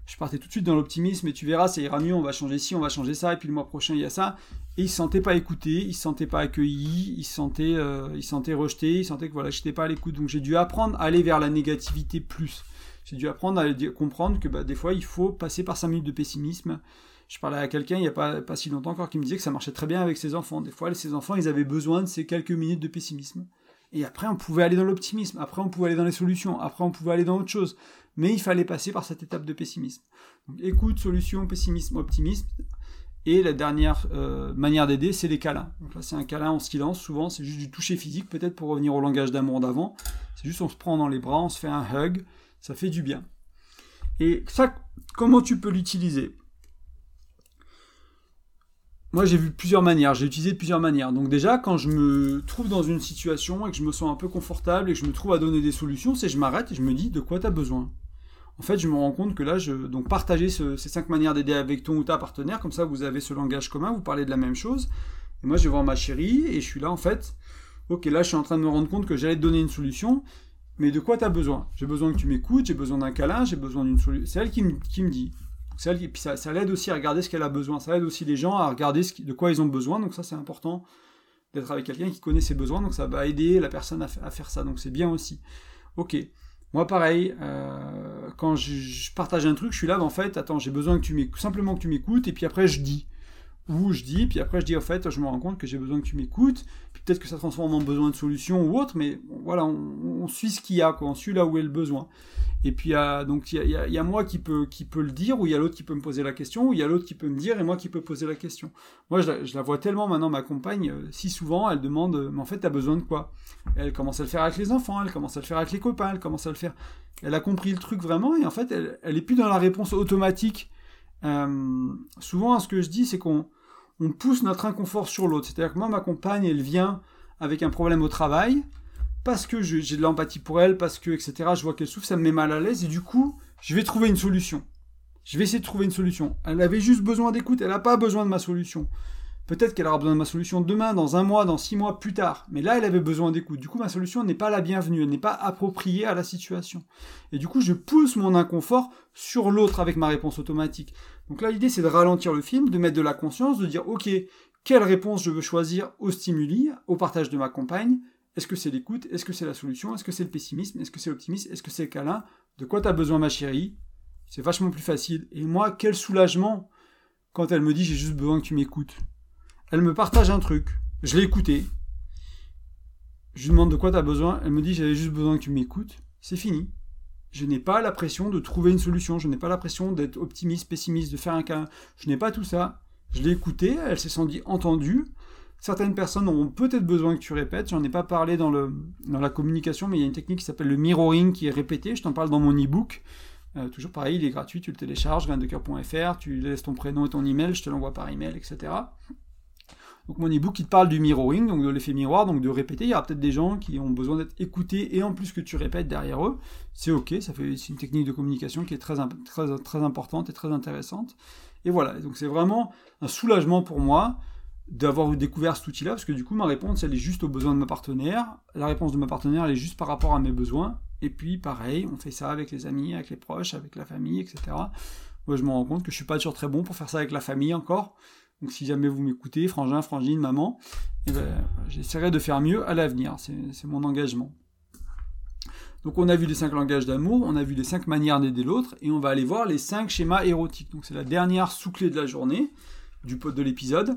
je partais tout de suite dans l'optimisme et tu verras, ça ira mieux, on va changer ci, on va changer ça, et puis le mois prochain il y a ça. Et il se sentait pas écouté, il se sentait pas accueilli, il se sentait, euh, il sentait rejeté, il sentait que voilà, j'étais pas à l'écoute. Donc j'ai dû apprendre à aller vers la négativité plus. J'ai dû apprendre à comprendre que bah, des fois il faut passer par 5 minutes de pessimisme. Je parlais à quelqu'un il n'y a pas, pas si longtemps encore qui me disait que ça marchait très bien avec ses enfants. Des fois, ses enfants, ils avaient besoin de ces quelques minutes de pessimisme. Et après, on pouvait aller dans l'optimisme. Après, on pouvait aller dans les solutions. Après, on pouvait aller dans autre chose. Mais il fallait passer par cette étape de pessimisme. Donc, écoute, solution, pessimisme, optimisme. Et la dernière euh, manière d'aider, c'est les câlins. Donc là, c'est un câlin en silence. Souvent, c'est juste du toucher physique, peut-être pour revenir au langage d'amour d'avant. C'est juste on se prend dans les bras, on se fait un hug. Ça fait du bien. Et ça, comment tu peux l'utiliser? Moi, j'ai vu plusieurs manières, j'ai utilisé plusieurs manières. Donc déjà, quand je me trouve dans une situation et que je me sens un peu confortable et que je me trouve à donner des solutions, c'est je m'arrête et je me dis de quoi tu as besoin? En fait, je me rends compte que là, je donc partager ces cinq manières d'aider avec ton ou ta partenaire, comme ça, vous avez ce langage commun, vous parlez de la même chose. Et moi, je vais voir ma chérie et je suis là en fait. Ok, là, je suis en train de me rendre compte que j'allais te donner une solution, mais de quoi tu as besoin? J'ai besoin que tu m'écoutes, j'ai besoin d'un câlin, j'ai besoin d'une solution. C'est elle qui me dit et puis ça, l'aide aussi à regarder ce qu'elle a besoin. Ça aide aussi les gens à regarder ce de quoi ils ont besoin. Donc ça, c'est important d'être avec quelqu'un qui connaît ses besoins. Donc ça va aider la personne à, faire ça. Donc c'est bien aussi. Ok. Moi, pareil, euh, quand je, partage un truc, je suis là, en fait, attends, j'ai besoin que tu m'écoutes, simplement que tu m'écoutes, et puis après, je dis. Où je dis, puis après je dis en fait, je me rends compte que j'ai besoin que tu m'écoutes, peut-être que ça transforme en besoin de solution ou autre, mais voilà, on, suit ce qu'il y a, on suit là où est le besoin. Et puis donc il y a, moi qui peut, qui peut le dire, ou il y a l'autre qui peut me poser la question, ou il y a l'autre qui peut me dire et moi qui peux poser la question. Moi je la, vois tellement maintenant, ma compagne, euh, si souvent elle demande, mais en fait t'as besoin de quoi? Elle commence à le faire avec les enfants, elle commence à le faire avec les copains, elle commence à le faire. Elle a compris le truc vraiment, et en fait elle, elle plus dans la réponse automatique. Euh, souvent ce que je dis c'est qu'on on pousse notre inconfort sur l'autre. C'est-à-dire que moi, ma compagne, elle vient avec un problème au travail, parce que j'ai de l'empathie pour elle, parce que, etc., je vois qu'elle souffre, ça me met mal à l'aise, et du coup, je vais trouver une solution. Je vais essayer de trouver une solution. Elle avait juste besoin d'écoute, elle n'a pas besoin de ma solution. Peut-être qu'elle aura besoin de ma solution demain, dans un mois, dans six mois plus tard. Mais là, elle avait besoin d'écoute. Du coup, ma solution n'est pas la bienvenue, elle n'est pas appropriée à la situation. Et du coup, je pousse mon inconfort sur l'autre avec ma réponse automatique. Donc là, l'idée, c'est de ralentir le film, de mettre de la conscience, de dire, ok, quelle réponse je veux choisir au stimuli, au partage de ma compagne? Est-ce que c'est l'écoute? Est-ce que c'est la solution? Est-ce que c'est le pessimisme? Est-ce que c'est l'optimisme? Est-ce que c'est le câlin? De quoi tu as besoin, ma chérie? C'est vachement plus facile. Et moi, quel soulagement quand elle me dit, j'ai juste besoin que tu m'écoutes elle me partage un truc. Je l'ai écouté. Je lui demande de quoi tu as besoin. Elle me dit j'avais juste besoin que tu m'écoutes. C'est fini. Je n'ai pas la pression de trouver une solution. Je n'ai pas la pression d'être optimiste, pessimiste, de faire un cas. Je n'ai pas tout ça. Je l'ai écouté. Elle s'est sentie entendue. Certaines personnes auront peut-être besoin que tu répètes. J'en ai pas parlé dans, le, dans la communication, mais il y a une technique qui s'appelle le mirroring qui est répété. Je t'en parle dans mon e-book. Euh, toujours pareil, il est gratuit, tu le télécharges, graindecoeur.fr, tu laisses ton prénom et ton email, je te l'envoie par email, etc. Donc mon ebook qui te parle du mirroring, donc de l'effet miroir, donc de répéter. Il y aura peut-être des gens qui ont besoin d'être écoutés et en plus que tu répètes derrière eux. C'est ok, ça fait c'est une technique de communication qui est très, très, très importante et très intéressante. Et voilà, donc c'est vraiment un soulagement pour moi d'avoir découvert cet outil-là, parce que du coup, ma réponse, elle est juste aux besoins de ma partenaire. La réponse de ma partenaire, elle est juste par rapport à mes besoins. Et puis, pareil, on fait ça avec les amis, avec les proches, avec la famille, etc. Moi, je me rends compte que je suis pas toujours très bon pour faire ça avec la famille encore. Donc, si jamais vous m'écoutez, frangin, frangine, maman, eh ben, j'essaierai de faire mieux à l'avenir. C'est mon engagement. Donc, on a vu les cinq langages d'amour, on a vu les cinq manières d'aider l'autre, et on va aller voir les cinq schémas érotiques. Donc, c'est la dernière sous-clé de la journée, de l'épisode.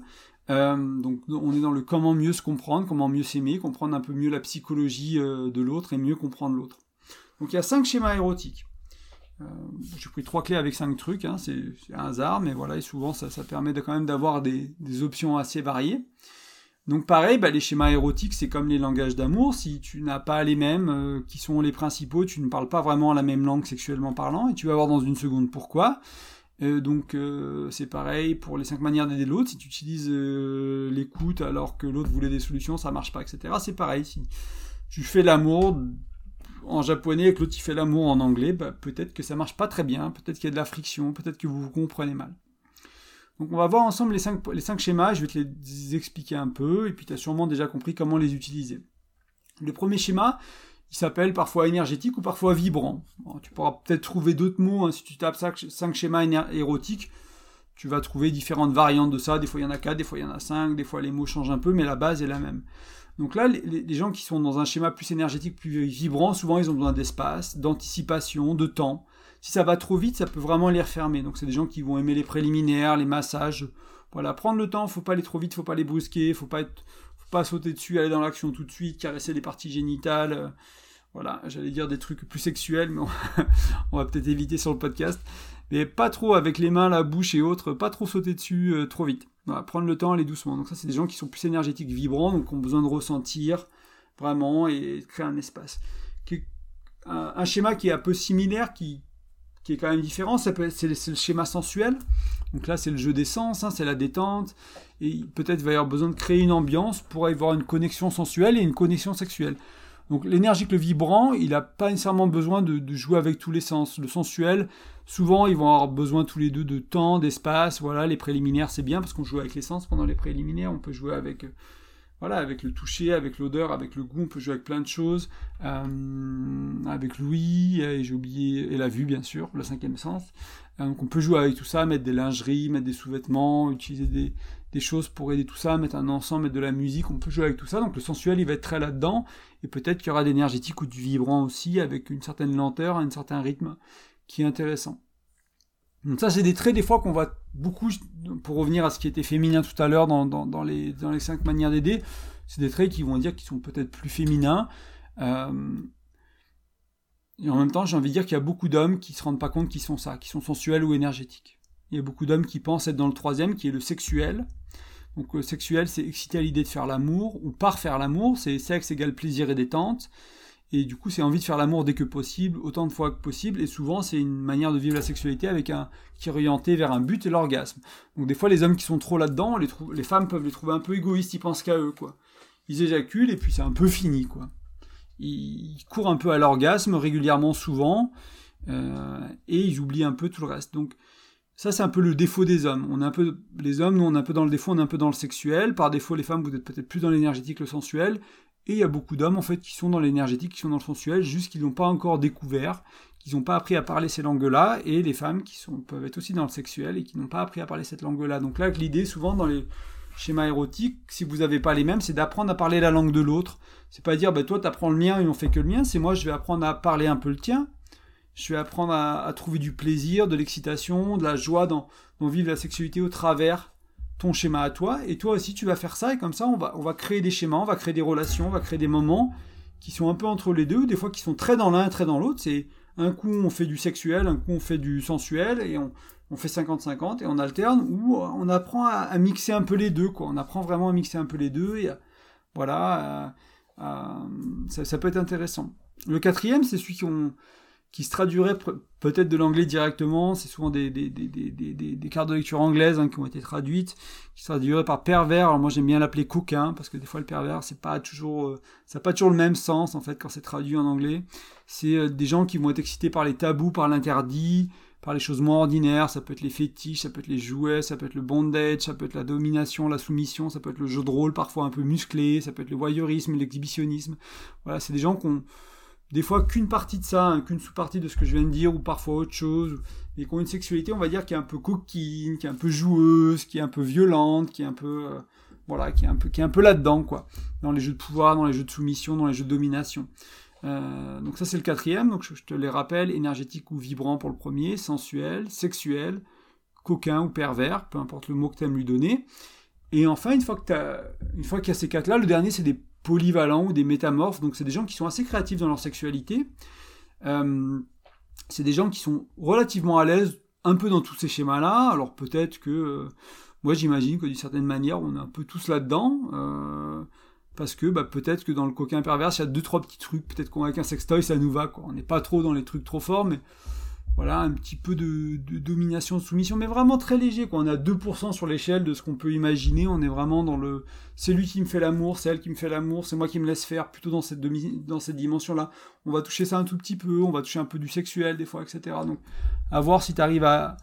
Euh, donc on est dans le comment mieux se comprendre, comment mieux s'aimer, comprendre un peu mieux la psychologie euh, de l'autre et mieux comprendre l'autre. Donc il y a cinq schémas érotiques. Euh, j'ai pris trois clés avec cinq trucs, hein, c'est un hasard, mais voilà, et souvent ça, permet quand même d'avoir des, options assez variées. Donc pareil, bah, les schémas érotiques, c'est comme les langages d'amour, si tu n'as pas les mêmes qui sont les principaux, tu ne parles pas vraiment la même langue sexuellement parlant, et tu vas voir dans une seconde pourquoi. Euh, donc euh, c'est pareil pour les cinq manières d'aider l'autre. Si tu utilises euh, l'écoute alors que l'autre voulait des solutions, ça marche pas, etc. C'est pareil. Si tu fais l'amour en japonais et l'autre fait l'amour en anglais, bah, peut-être que ça marche pas très bien, peut-être qu'il y a de la friction, peut-être que vous vous comprenez mal. Donc on va voir ensemble les cinq, les cinq schémas, je vais te les expliquer un peu, et puis tu as sûrement déjà compris comment les utiliser. Le premier schéma, il s'appelle parfois énergétique ou parfois vibrant. tu pourras peut-être trouver d'autres mots, hein. si tu tapes 5 schémas érotiques, tu vas trouver différentes variantes de ça, des fois il y en a 4, des fois il y en a 5, des fois les mots changent un peu, mais la base est la même. Donc là, les, gens qui sont dans un schéma plus énergétique, plus vibrant, souvent ils ont besoin d'espace, d'anticipation, de temps. Si ça va trop vite, ça peut vraiment les refermer. Donc c'est des gens qui vont aimer les préliminaires, les massages. Voilà, prendre le temps, faut pas aller trop vite, faut pas les brusquer, faut pas être pas sauter dessus, aller dans l'action tout de suite, caresser les parties génitales. Voilà, j'allais dire des trucs plus sexuels, mais on, va peut-être éviter sur le podcast. Mais pas trop avec les mains, la bouche et autres, pas trop sauter dessus euh, trop vite. Voilà, prendre le temps, aller doucement. Donc ça, c'est des gens qui sont plus énergétiques, vibrants, donc ont besoin de ressentir vraiment et créer un espace. Un, schéma qui est un peu similaire, qui, qui est quand même différent, c'est le schéma sensuel. Donc là, c'est le jeu des sens, hein, c'est la détente. Et peut-être va y avoir besoin de créer une ambiance pour avoir une connexion sensuelle et une connexion sexuelle. Donc l'énergique, le vibrant, il n'a pas nécessairement besoin de, jouer avec tous les sens. Le sensuel, souvent, ils vont avoir besoin tous les deux de temps, d'espace. Voilà, les préliminaires, c'est bien parce qu'on joue avec les sens pendant les préliminaires. On peut jouer avec voilà, avec le toucher, avec l'odeur, avec le goût, on peut jouer avec plein de choses. Euh, avec l'ouïe, et j'ai oublié, et la vue, bien sûr, le cinquième sens. Euh, donc on peut jouer avec tout ça, mettre des lingeries, mettre des sous-vêtements, utiliser des, des, choses pour aider tout ça, mettre un ensemble, mettre de la musique, on peut jouer avec tout ça. Donc le sensuel, il va être très là-dedans. Et peut-être qu'il y aura d'énergétique ou du vibrant aussi, avec une certaine lenteur, un certain rythme qui est intéressant. Donc ça, c'est des traits des fois qu'on voit beaucoup, pour revenir à ce qui était féminin tout à l'heure dans, les, dans cinq manières d'aider, c'est des traits qui vont dire qu'ils sont peut-être plus féminins. Euh, et en même temps, j'ai envie de dire qu'il y a beaucoup d'hommes qui ne se rendent pas compte qu'ils sont ça, qui sont sensuels ou énergétiques. Il y a beaucoup d'hommes qui pensent être dans le troisième, qui est le sexuel. Donc le sexuel, c'est excité à l'idée de faire l'amour, ou par faire l'amour, c'est sexe égale plaisir et détente. Et du coup, c'est envie de faire l'amour dès que possible, autant de fois que possible. Et souvent, c'est une manière de vivre la sexualité avec un qui est orienté vers un but et l'orgasme. Donc des fois, les hommes qui sont trop là-dedans, les, les femmes peuvent les trouver un peu égoïstes. Ils pensent qu'à eux, quoi. Ils éjaculent et puis c'est un peu fini, quoi. Ils courent un peu à l'orgasme régulièrement, souvent, euh, et ils oublient un peu tout le reste. Donc ça, c'est un peu le défaut des hommes. On est un peu, les hommes, nous, on est un peu dans le défaut, on est un peu dans le sexuel. Par défaut, les femmes, vous êtes peut-être plus dans l'énergétique, le sensuel. Et il y a beaucoup d'hommes en fait qui sont dans l'énergétique, qui sont dans le sensuel, juste qu'ils n'ont pas encore découvert, qu'ils n'ont pas appris à parler ces langues-là, et les femmes qui peuvent être aussi dans le sexuel et qui n'ont pas appris à parler cette langue-là. Donc là, l'idée souvent dans les schémas érotiques, si vous n'avez pas les mêmes, c'est d'apprendre à parler la langue de l'autre. C'est pas dire, bah, toi, tu apprends le mien et on fait que le mien, c'est moi, je vais apprendre à parler un peu le tien. Je vais apprendre à, trouver du plaisir, de l'excitation, de la joie dans, dans vivre la sexualité au travers ton schéma à toi, et toi aussi tu vas faire ça, et comme ça on va, créer des schémas, on va créer des relations, on va créer des moments qui sont un peu entre les deux, des fois qui sont très dans l'un très dans l'autre. C'est un coup on fait du sexuel, un coup on fait du sensuel, et on, on fait 50-50, et on alterne, ou on apprend à, mixer un peu les deux. On apprend vraiment à mixer un peu les deux, et voilà, ça, ça, peut être intéressant. Le quatrième, c'est celui qui ont qui se traduirait peut-être de l'anglais directement, c'est souvent des, des, des, des, cartes de lecture anglaises hein, qui ont été traduites, qui se traduiraient par pervers. Alors moi j'aime bien l'appeler coquin, parce que des fois le pervers, c'est pas toujours, euh, ça n'a pas toujours le même sens en fait quand c'est traduit en anglais. C'est euh, des gens qui vont être excités par les tabous, par l'interdit, par les choses moins ordinaires, ça peut être les fétiches, ça peut être les jouets, ça peut être le bondage, ça peut être la domination, la soumission, ça peut être le jeu de rôle parfois un peu musclé, ça peut être le voyeurisme, l'exhibitionnisme. Voilà, c'est des gens qui ont des fois qu'une partie de ça, hein, qu'une sous-partie de ce que je viens de dire, ou parfois autre chose, et qui ont une sexualité, on va dire, qui est un peu coquine, qui est un peu joueuse, qui est un peu violente, qui est un peu... Euh, voilà, qui est un peu, peu là-dedans, quoi. Dans les jeux de pouvoir, dans les jeux de soumission, dans les jeux de domination. Euh, donc ça c'est le quatrième, donc je, te les rappelle, énergétique ou vibrant pour le premier, sensuel, sexuel, coquin ou pervers, peu importe le mot que tu aimes lui donner. Et enfin, une fois qu'il y a ces quatre-là, le dernier c'est des polyvalents ou des métamorphes, donc c'est des gens qui sont assez créatifs dans leur sexualité. Euh, c'est des gens qui sont relativement à l'aise un peu dans tous ces schémas-là. Alors peut-être que, euh, moi j'imagine que d'une certaine manière, on est un peu tous là-dedans. Euh, parce que bah, peut-être que dans le coquin pervers, il y a deux trois petits trucs. Peut-être qu'on avec un sextoy, ça nous va. Quoi. On n'est pas trop dans les trucs trop forts, mais voilà, un petit peu de, domination, de soumission, mais vraiment très léger. Quoi. On a 2% sur l'échelle de ce qu'on peut imaginer. On est vraiment dans le c'est lui qui me fait l'amour, c'est elle qui me fait l'amour, c'est moi qui me laisse faire, plutôt dans cette, dans cette dimension-là. On va toucher ça un tout petit peu, on va toucher un peu du sexuel des fois, etc. Donc, à voir si tu arrives à,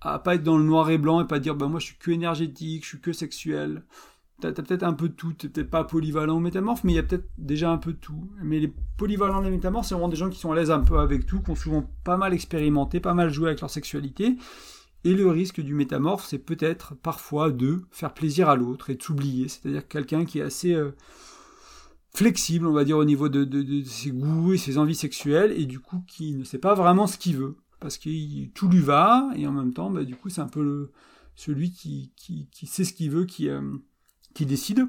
à pas être dans le noir et blanc et pas dire bah moi je suis que énergétique, je suis que sexuel. T'as as, peut-être un peu de tout, t'es peut-être pas polyvalent ou métamorphe, mais il y a peut-être déjà un peu de tout. Mais les polyvalents et les métamorphes, c'est vraiment des gens qui sont à l'aise un peu avec tout, qui ont souvent pas mal expérimenté, pas mal joué avec leur sexualité. Et le risque du métamorphe, c'est peut-être parfois de faire plaisir à l'autre et de s'oublier. C'est-à-dire quelqu'un qui est assez euh, flexible, on va dire, au niveau de, ses goûts et ses envies sexuelles, et du coup qui ne sait pas vraiment ce qu'il veut. Parce que tout lui va, et en même temps, bah, du coup, c'est un peu celui qui, qui, sait ce qu'il veut, qui, euh, qui décide.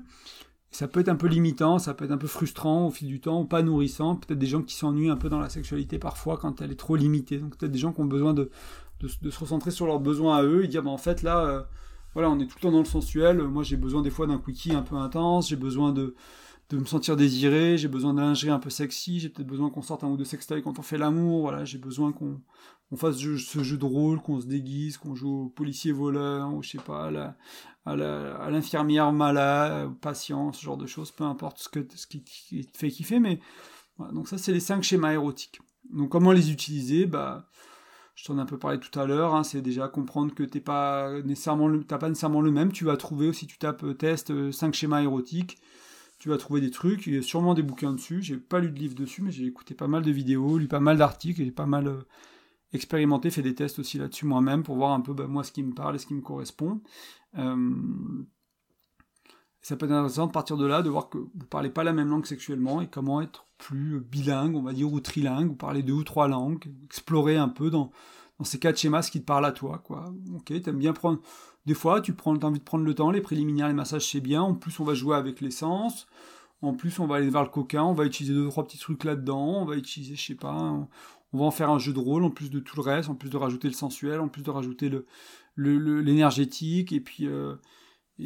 Ça peut être un peu limitant, ça peut être un peu frustrant au fil du temps, ou pas nourrissant. Peut-être des gens qui s'ennuient un peu dans la sexualité parfois quand elle est trop limitée. Donc peut-être des gens qui ont besoin de, de, se recentrer sur leurs besoins à eux et dire bah, en fait là, euh, voilà, on est tout le temps dans le sensuel. Moi j'ai besoin des fois d'un quickie un peu intense, j'ai besoin de, de me sentir désiré, j'ai besoin d'un lingerie un peu sexy, j'ai peut-être besoin qu'on sorte un ou deux sextoys quand on fait l'amour, voilà, j'ai besoin qu'on on fasse ce jeu de rôle, qu'on se déguise, qu'on joue au policier voleur, ou je sais pas, à l'infirmière malade, patient, ce genre de choses, peu importe ce, que, ce qui, te fait kiffer, mais donc ça c'est les cinq schémas érotiques. Donc comment les utiliser? Bah, je t'en ai un peu parlé tout à l'heure, hein, c'est déjà comprendre que t'es pas nécessairement pas nécessairement le même, tu vas trouver, si tu tapes euh, test 5 euh, schémas érotiques, tu vas trouver des trucs, il y a sûrement des bouquins dessus, j'ai pas lu de livre dessus, mais j'ai écouté pas mal de vidéos, lu pas mal d'articles, et pas mal... Euh, expérimenté, fait des tests aussi là-dessus moi-même pour voir un peu bah, moi ce qui me parle et ce qui me correspond. Euh, ça peut être intéressant de partir de là, de voir que vous parlez pas la même langue sexuellement et comment être plus bilingue, on va dire, ou trilingue, ou parler deux ou trois langues, explorer un peu dans, dans ces quatre schémas ce qui te parle à toi, quoi. Ok, t'aimes bien prendre, des fois, tu prends, as envie de prendre le temps, les préliminaires, les massages, c'est bien, en plus, on va jouer avec l'essence, en plus, on va aller vers le coquin, on va utiliser deux, trois petits trucs là-dedans, on va utiliser, je sais pas, on va en faire un jeu de rôle en plus de tout le reste, en plus de rajouter le sensuel, en plus de rajouter le l'énergétique, et puis euh,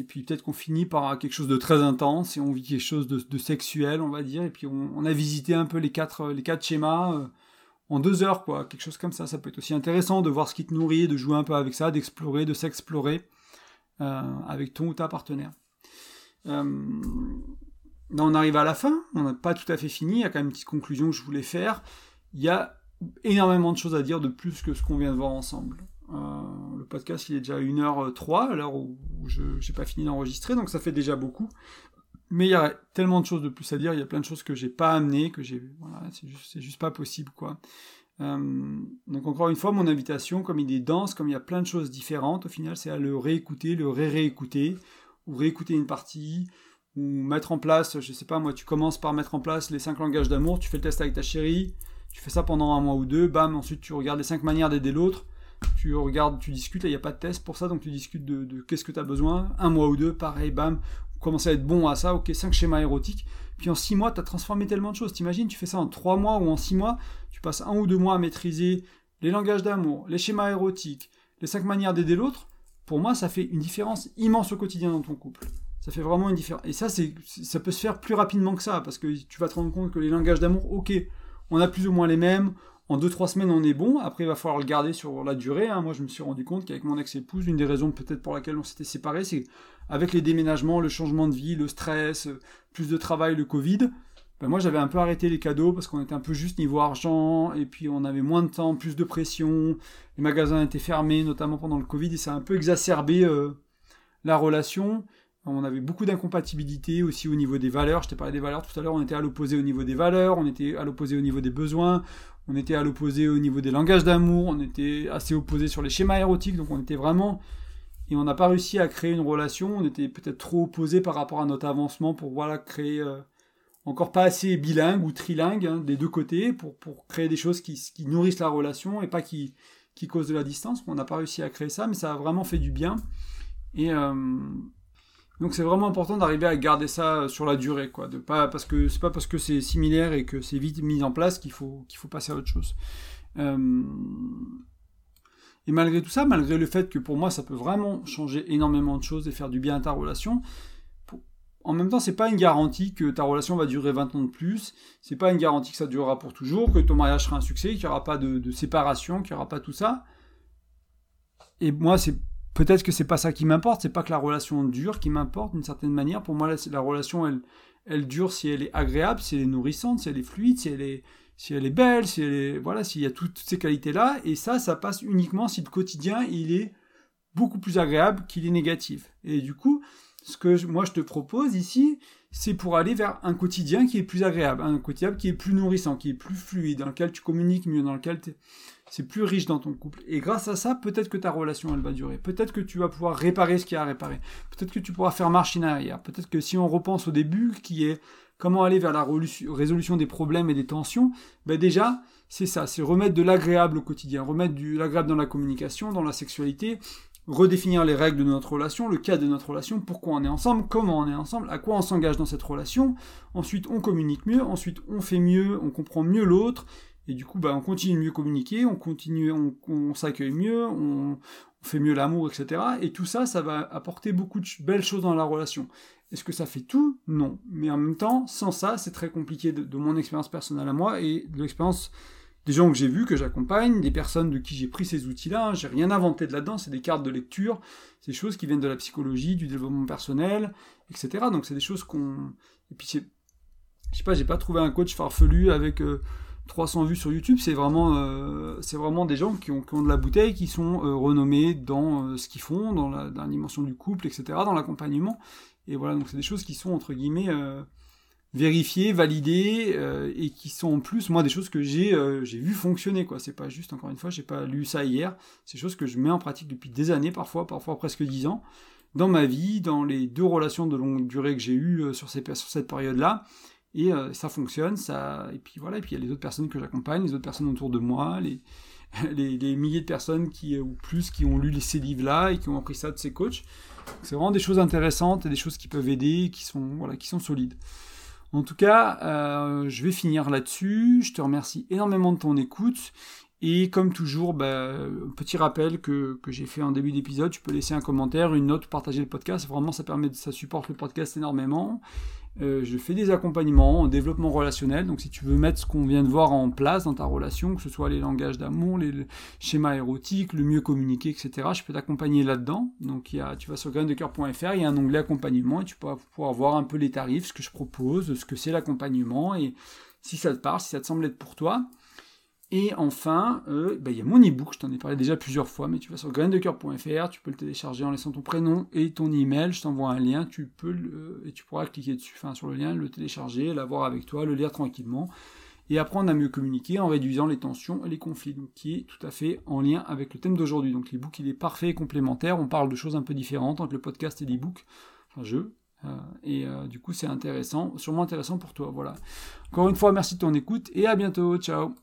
puis peut-être qu'on finit par quelque chose de très intense et on vit quelque chose de, sexuel, on va dire, et puis on, a visité un peu les quatre les quatre schémas euh, en deux heures, quoi, quelque chose comme ça. Ça peut être aussi intéressant de voir ce qui te nourrit, de jouer un peu avec ça, d'explorer, de s'explorer euh, avec ton ou ta partenaire. on arrive à la fin, on n'a pas tout à fait fini, il y a quand même une petite conclusion que je voulais faire. Il y a énormément de choses à dire de plus que ce qu'on vient de voir ensemble. Euh, le podcast, il est déjà à 1h03, à l'heure où je n'ai pas fini d'enregistrer, donc ça fait déjà beaucoup. Mais il y a tellement de choses de plus à dire, il y a plein de choses que j'ai pas amenées, que j'ai. Voilà, c'est juste, juste, pas possible, quoi. Euh, donc encore une fois, mon invitation, comme il est dense, comme il y a plein de choses différentes, au final, c'est à le réécouter, le ré-réécouter, ou réécouter une partie, ou mettre en place, je sais pas, moi, tu commences par mettre en place les 5 langages d'amour, tu fais le test avec ta chérie, tu fais ça pendant un mois ou deux, bam, ensuite tu regardes les cinq manières d'aider l'autre, tu regardes, tu discutes, il n'y a pas de test pour ça, donc tu discutes de, qu'est-ce que tu as besoin, un mois ou deux, pareil, bam, commence à être bon à ça, ok, cinq schémas érotiques, puis en six mois, tu as transformé tellement de choses, t'imagines, tu fais ça en trois mois ou en six mois, tu passes un ou deux mois à maîtriser les langages d'amour, les schémas érotiques, les cinq manières d'aider l'autre, pour moi, ça fait une différence immense au quotidien dans ton couple. Ça fait vraiment une différence. Et ça, ça peut se faire plus rapidement que ça, parce que tu vas te rendre compte que les langages d'amour, ok, on a plus ou moins les mêmes. En 2-3 semaines, on est bon. Après, il va falloir le garder sur la durée. Hein. Moi, je me suis rendu compte qu'avec mon ex-épouse, une des raisons peut-être pour laquelle on s'était séparés, c'est avec les déménagements, le changement de vie, le stress, plus de travail, le Covid, ben moi j'avais un peu arrêté les cadeaux parce qu'on était un peu juste niveau argent et puis on avait moins de temps, plus de pression, les magasins étaient fermés notamment pendant le Covid et ça a un peu exacerbé euh, la relation. On avait beaucoup d'incompatibilité aussi au niveau des valeurs. Je t'ai parlé des valeurs tout à l'heure, on était à l'opposé au niveau des valeurs, on était à l'opposé au niveau des besoins, on était à l'opposé au niveau des langages d'amour, on était assez opposé sur les schémas érotiques, donc on était vraiment et on n'a pas réussi à créer une relation. On était peut-être trop opposés par rapport à notre avancement pour voilà créer euh, encore pas assez bilingue ou trilingue hein, des deux côtés pour, pour créer des choses qui, qui, nourrissent la relation et pas qui, qui causent de la distance. On n'a pas réussi à créer ça, mais ça a vraiment fait du bien. Et euh, donc c'est vraiment important d'arriver à garder ça sur la durée, quoi. De pas parce que c'est pas parce que c'est similaire et que c'est vite mis en place qu'il faut qu'il faut passer à autre chose. Euh, et malgré tout ça, malgré le fait que pour moi ça peut vraiment changer énormément de choses et faire du bien à ta relation, en même temps, c'est pas une garantie que ta relation va durer 20 ans de plus, c'est pas une garantie que ça durera pour toujours, que ton mariage sera un succès, qu'il n'y aura pas de, séparation, qu'il n'y aura pas tout ça. Et moi, c'est peut-être que c'est pas ça qui m'importe, c'est pas que la relation dure qui m'importe d'une certaine manière. Pour moi, la, la relation, elle, elle dure si elle est agréable, si elle est nourrissante, si elle est fluide, si elle est, si elle est belle, si elle est, voilà, s'il y a toutes ces qualités-là. Et ça, ça passe uniquement si le quotidien, il est beaucoup plus agréable qu'il est négatif. Et du coup, ce que moi je te propose ici, c'est pour aller vers un quotidien qui est plus agréable, un quotidien qui est plus nourrissant, qui est plus fluide, dans lequel tu communiques mieux, dans lequel c'est plus riche dans ton couple. Et grâce à ça, peut-être que ta relation, elle va durer. Peut-être que tu vas pouvoir réparer ce qu'il y a à réparer. Peut-être que tu pourras faire marche en arrière. Peut-être que si on repense au début, qui est comment aller vers la résolution des problèmes et des tensions, ben déjà, c'est ça, c'est remettre de l'agréable au quotidien, remettre de l'agréable dans la communication, dans la sexualité, redéfinir les règles de notre relation, le cadre de notre relation, pourquoi on est ensemble, comment on est ensemble, à quoi on s'engage dans cette relation. Ensuite, on communique mieux, ensuite on fait mieux, on comprend mieux l'autre, et du coup, ben, on continue de mieux communiquer, on continue, on, s'accueille mieux, on, fait mieux l'amour, etc. Et tout ça, ça va apporter beaucoup de belles choses dans la relation. Est-ce que ça fait tout? Non. Mais en même temps, sans ça, c'est très compliqué de, mon expérience personnelle à moi et de l'expérience des gens que j'ai vus, que j'accompagne, des personnes de qui j'ai pris ces outils-là. J'ai rien inventé de là-dedans, c'est des cartes de lecture, c'est des choses qui viennent de la psychologie, du développement personnel, etc. Donc c'est des choses qu'on... Et puis. Je sais pas, j'ai pas trouvé un coach farfelu avec... 300 euh, vues sur YouTube, c'est vraiment, euh, c'est vraiment des gens qui ont, qui de la bouteille, qui sont euh, renommés dans ce qu'ils font, dans la, dimension du couple, etc., dans l'accompagnement. Et voilà, donc c'est des choses qui sont entre guillemets euh, vérifiées, validées euh, et qui sont en plus moi des choses que j'ai euh, j'ai vu fonctionner quoi. C'est pas juste encore une fois, j'ai pas lu ça hier. C'est des choses que je mets en pratique depuis des années parfois, parfois presque dix ans dans ma vie, dans les deux relations de longue durée que j'ai eues sur cette période-là. Et ça fonctionne, ça. Et puis voilà, et puis il y a les autres personnes que j'accompagne, les autres personnes autour de moi, les, les, milliers de personnes qui, ou plus qui ont lu ces livres-là et qui ont appris ça de ces coachs. C'est vraiment des choses intéressantes et des choses qui peuvent aider, qui sont, voilà, qui sont solides. En tout cas, euh, je vais finir là-dessus. Je te remercie énormément de ton écoute. Et comme toujours, bah, petit rappel que, que j'ai fait en début d'épisode, tu peux laisser un commentaire, une note, partager le podcast. Vraiment, ça permet, ça supporte le podcast énormément. Euh, je fais des accompagnements en développement relationnel. Donc, si tu veux mettre ce qu'on vient de voir en place dans ta relation, que ce soit les langages d'amour, les schémas érotiques, le mieux communiquer, etc., je peux t'accompagner là-dedans. Donc, tu vas sur graindecoeur.fr, il y a un onglet accompagnement et tu peux pouvoir voir un peu les tarifs, ce que je propose, ce que c'est l'accompagnement et si ça te parle, si ça te semble être pour toi. Et enfin, euh, bah, il y a mon e-book, je t'en ai parlé déjà plusieurs fois, mais tu vas sur graindecoeur.fr, tu peux le télécharger en laissant ton prénom et ton email, je t'envoie un lien, tu peux le, et tu pourras cliquer dessus, enfin sur le lien, le télécharger, l'avoir avec toi, le lire tranquillement, et apprendre à mieux communiquer en réduisant les tensions et les conflits, donc qui est tout à fait en lien avec le thème d'aujourd'hui. Donc l'e-book il est parfait et complémentaire, on parle de choses un peu différentes entre le podcast et l'e-book, enfin je, euh, et euh, du coup c'est intéressant, sûrement intéressant pour toi, voilà. Encore une fois, merci de ton écoute et à bientôt, ciao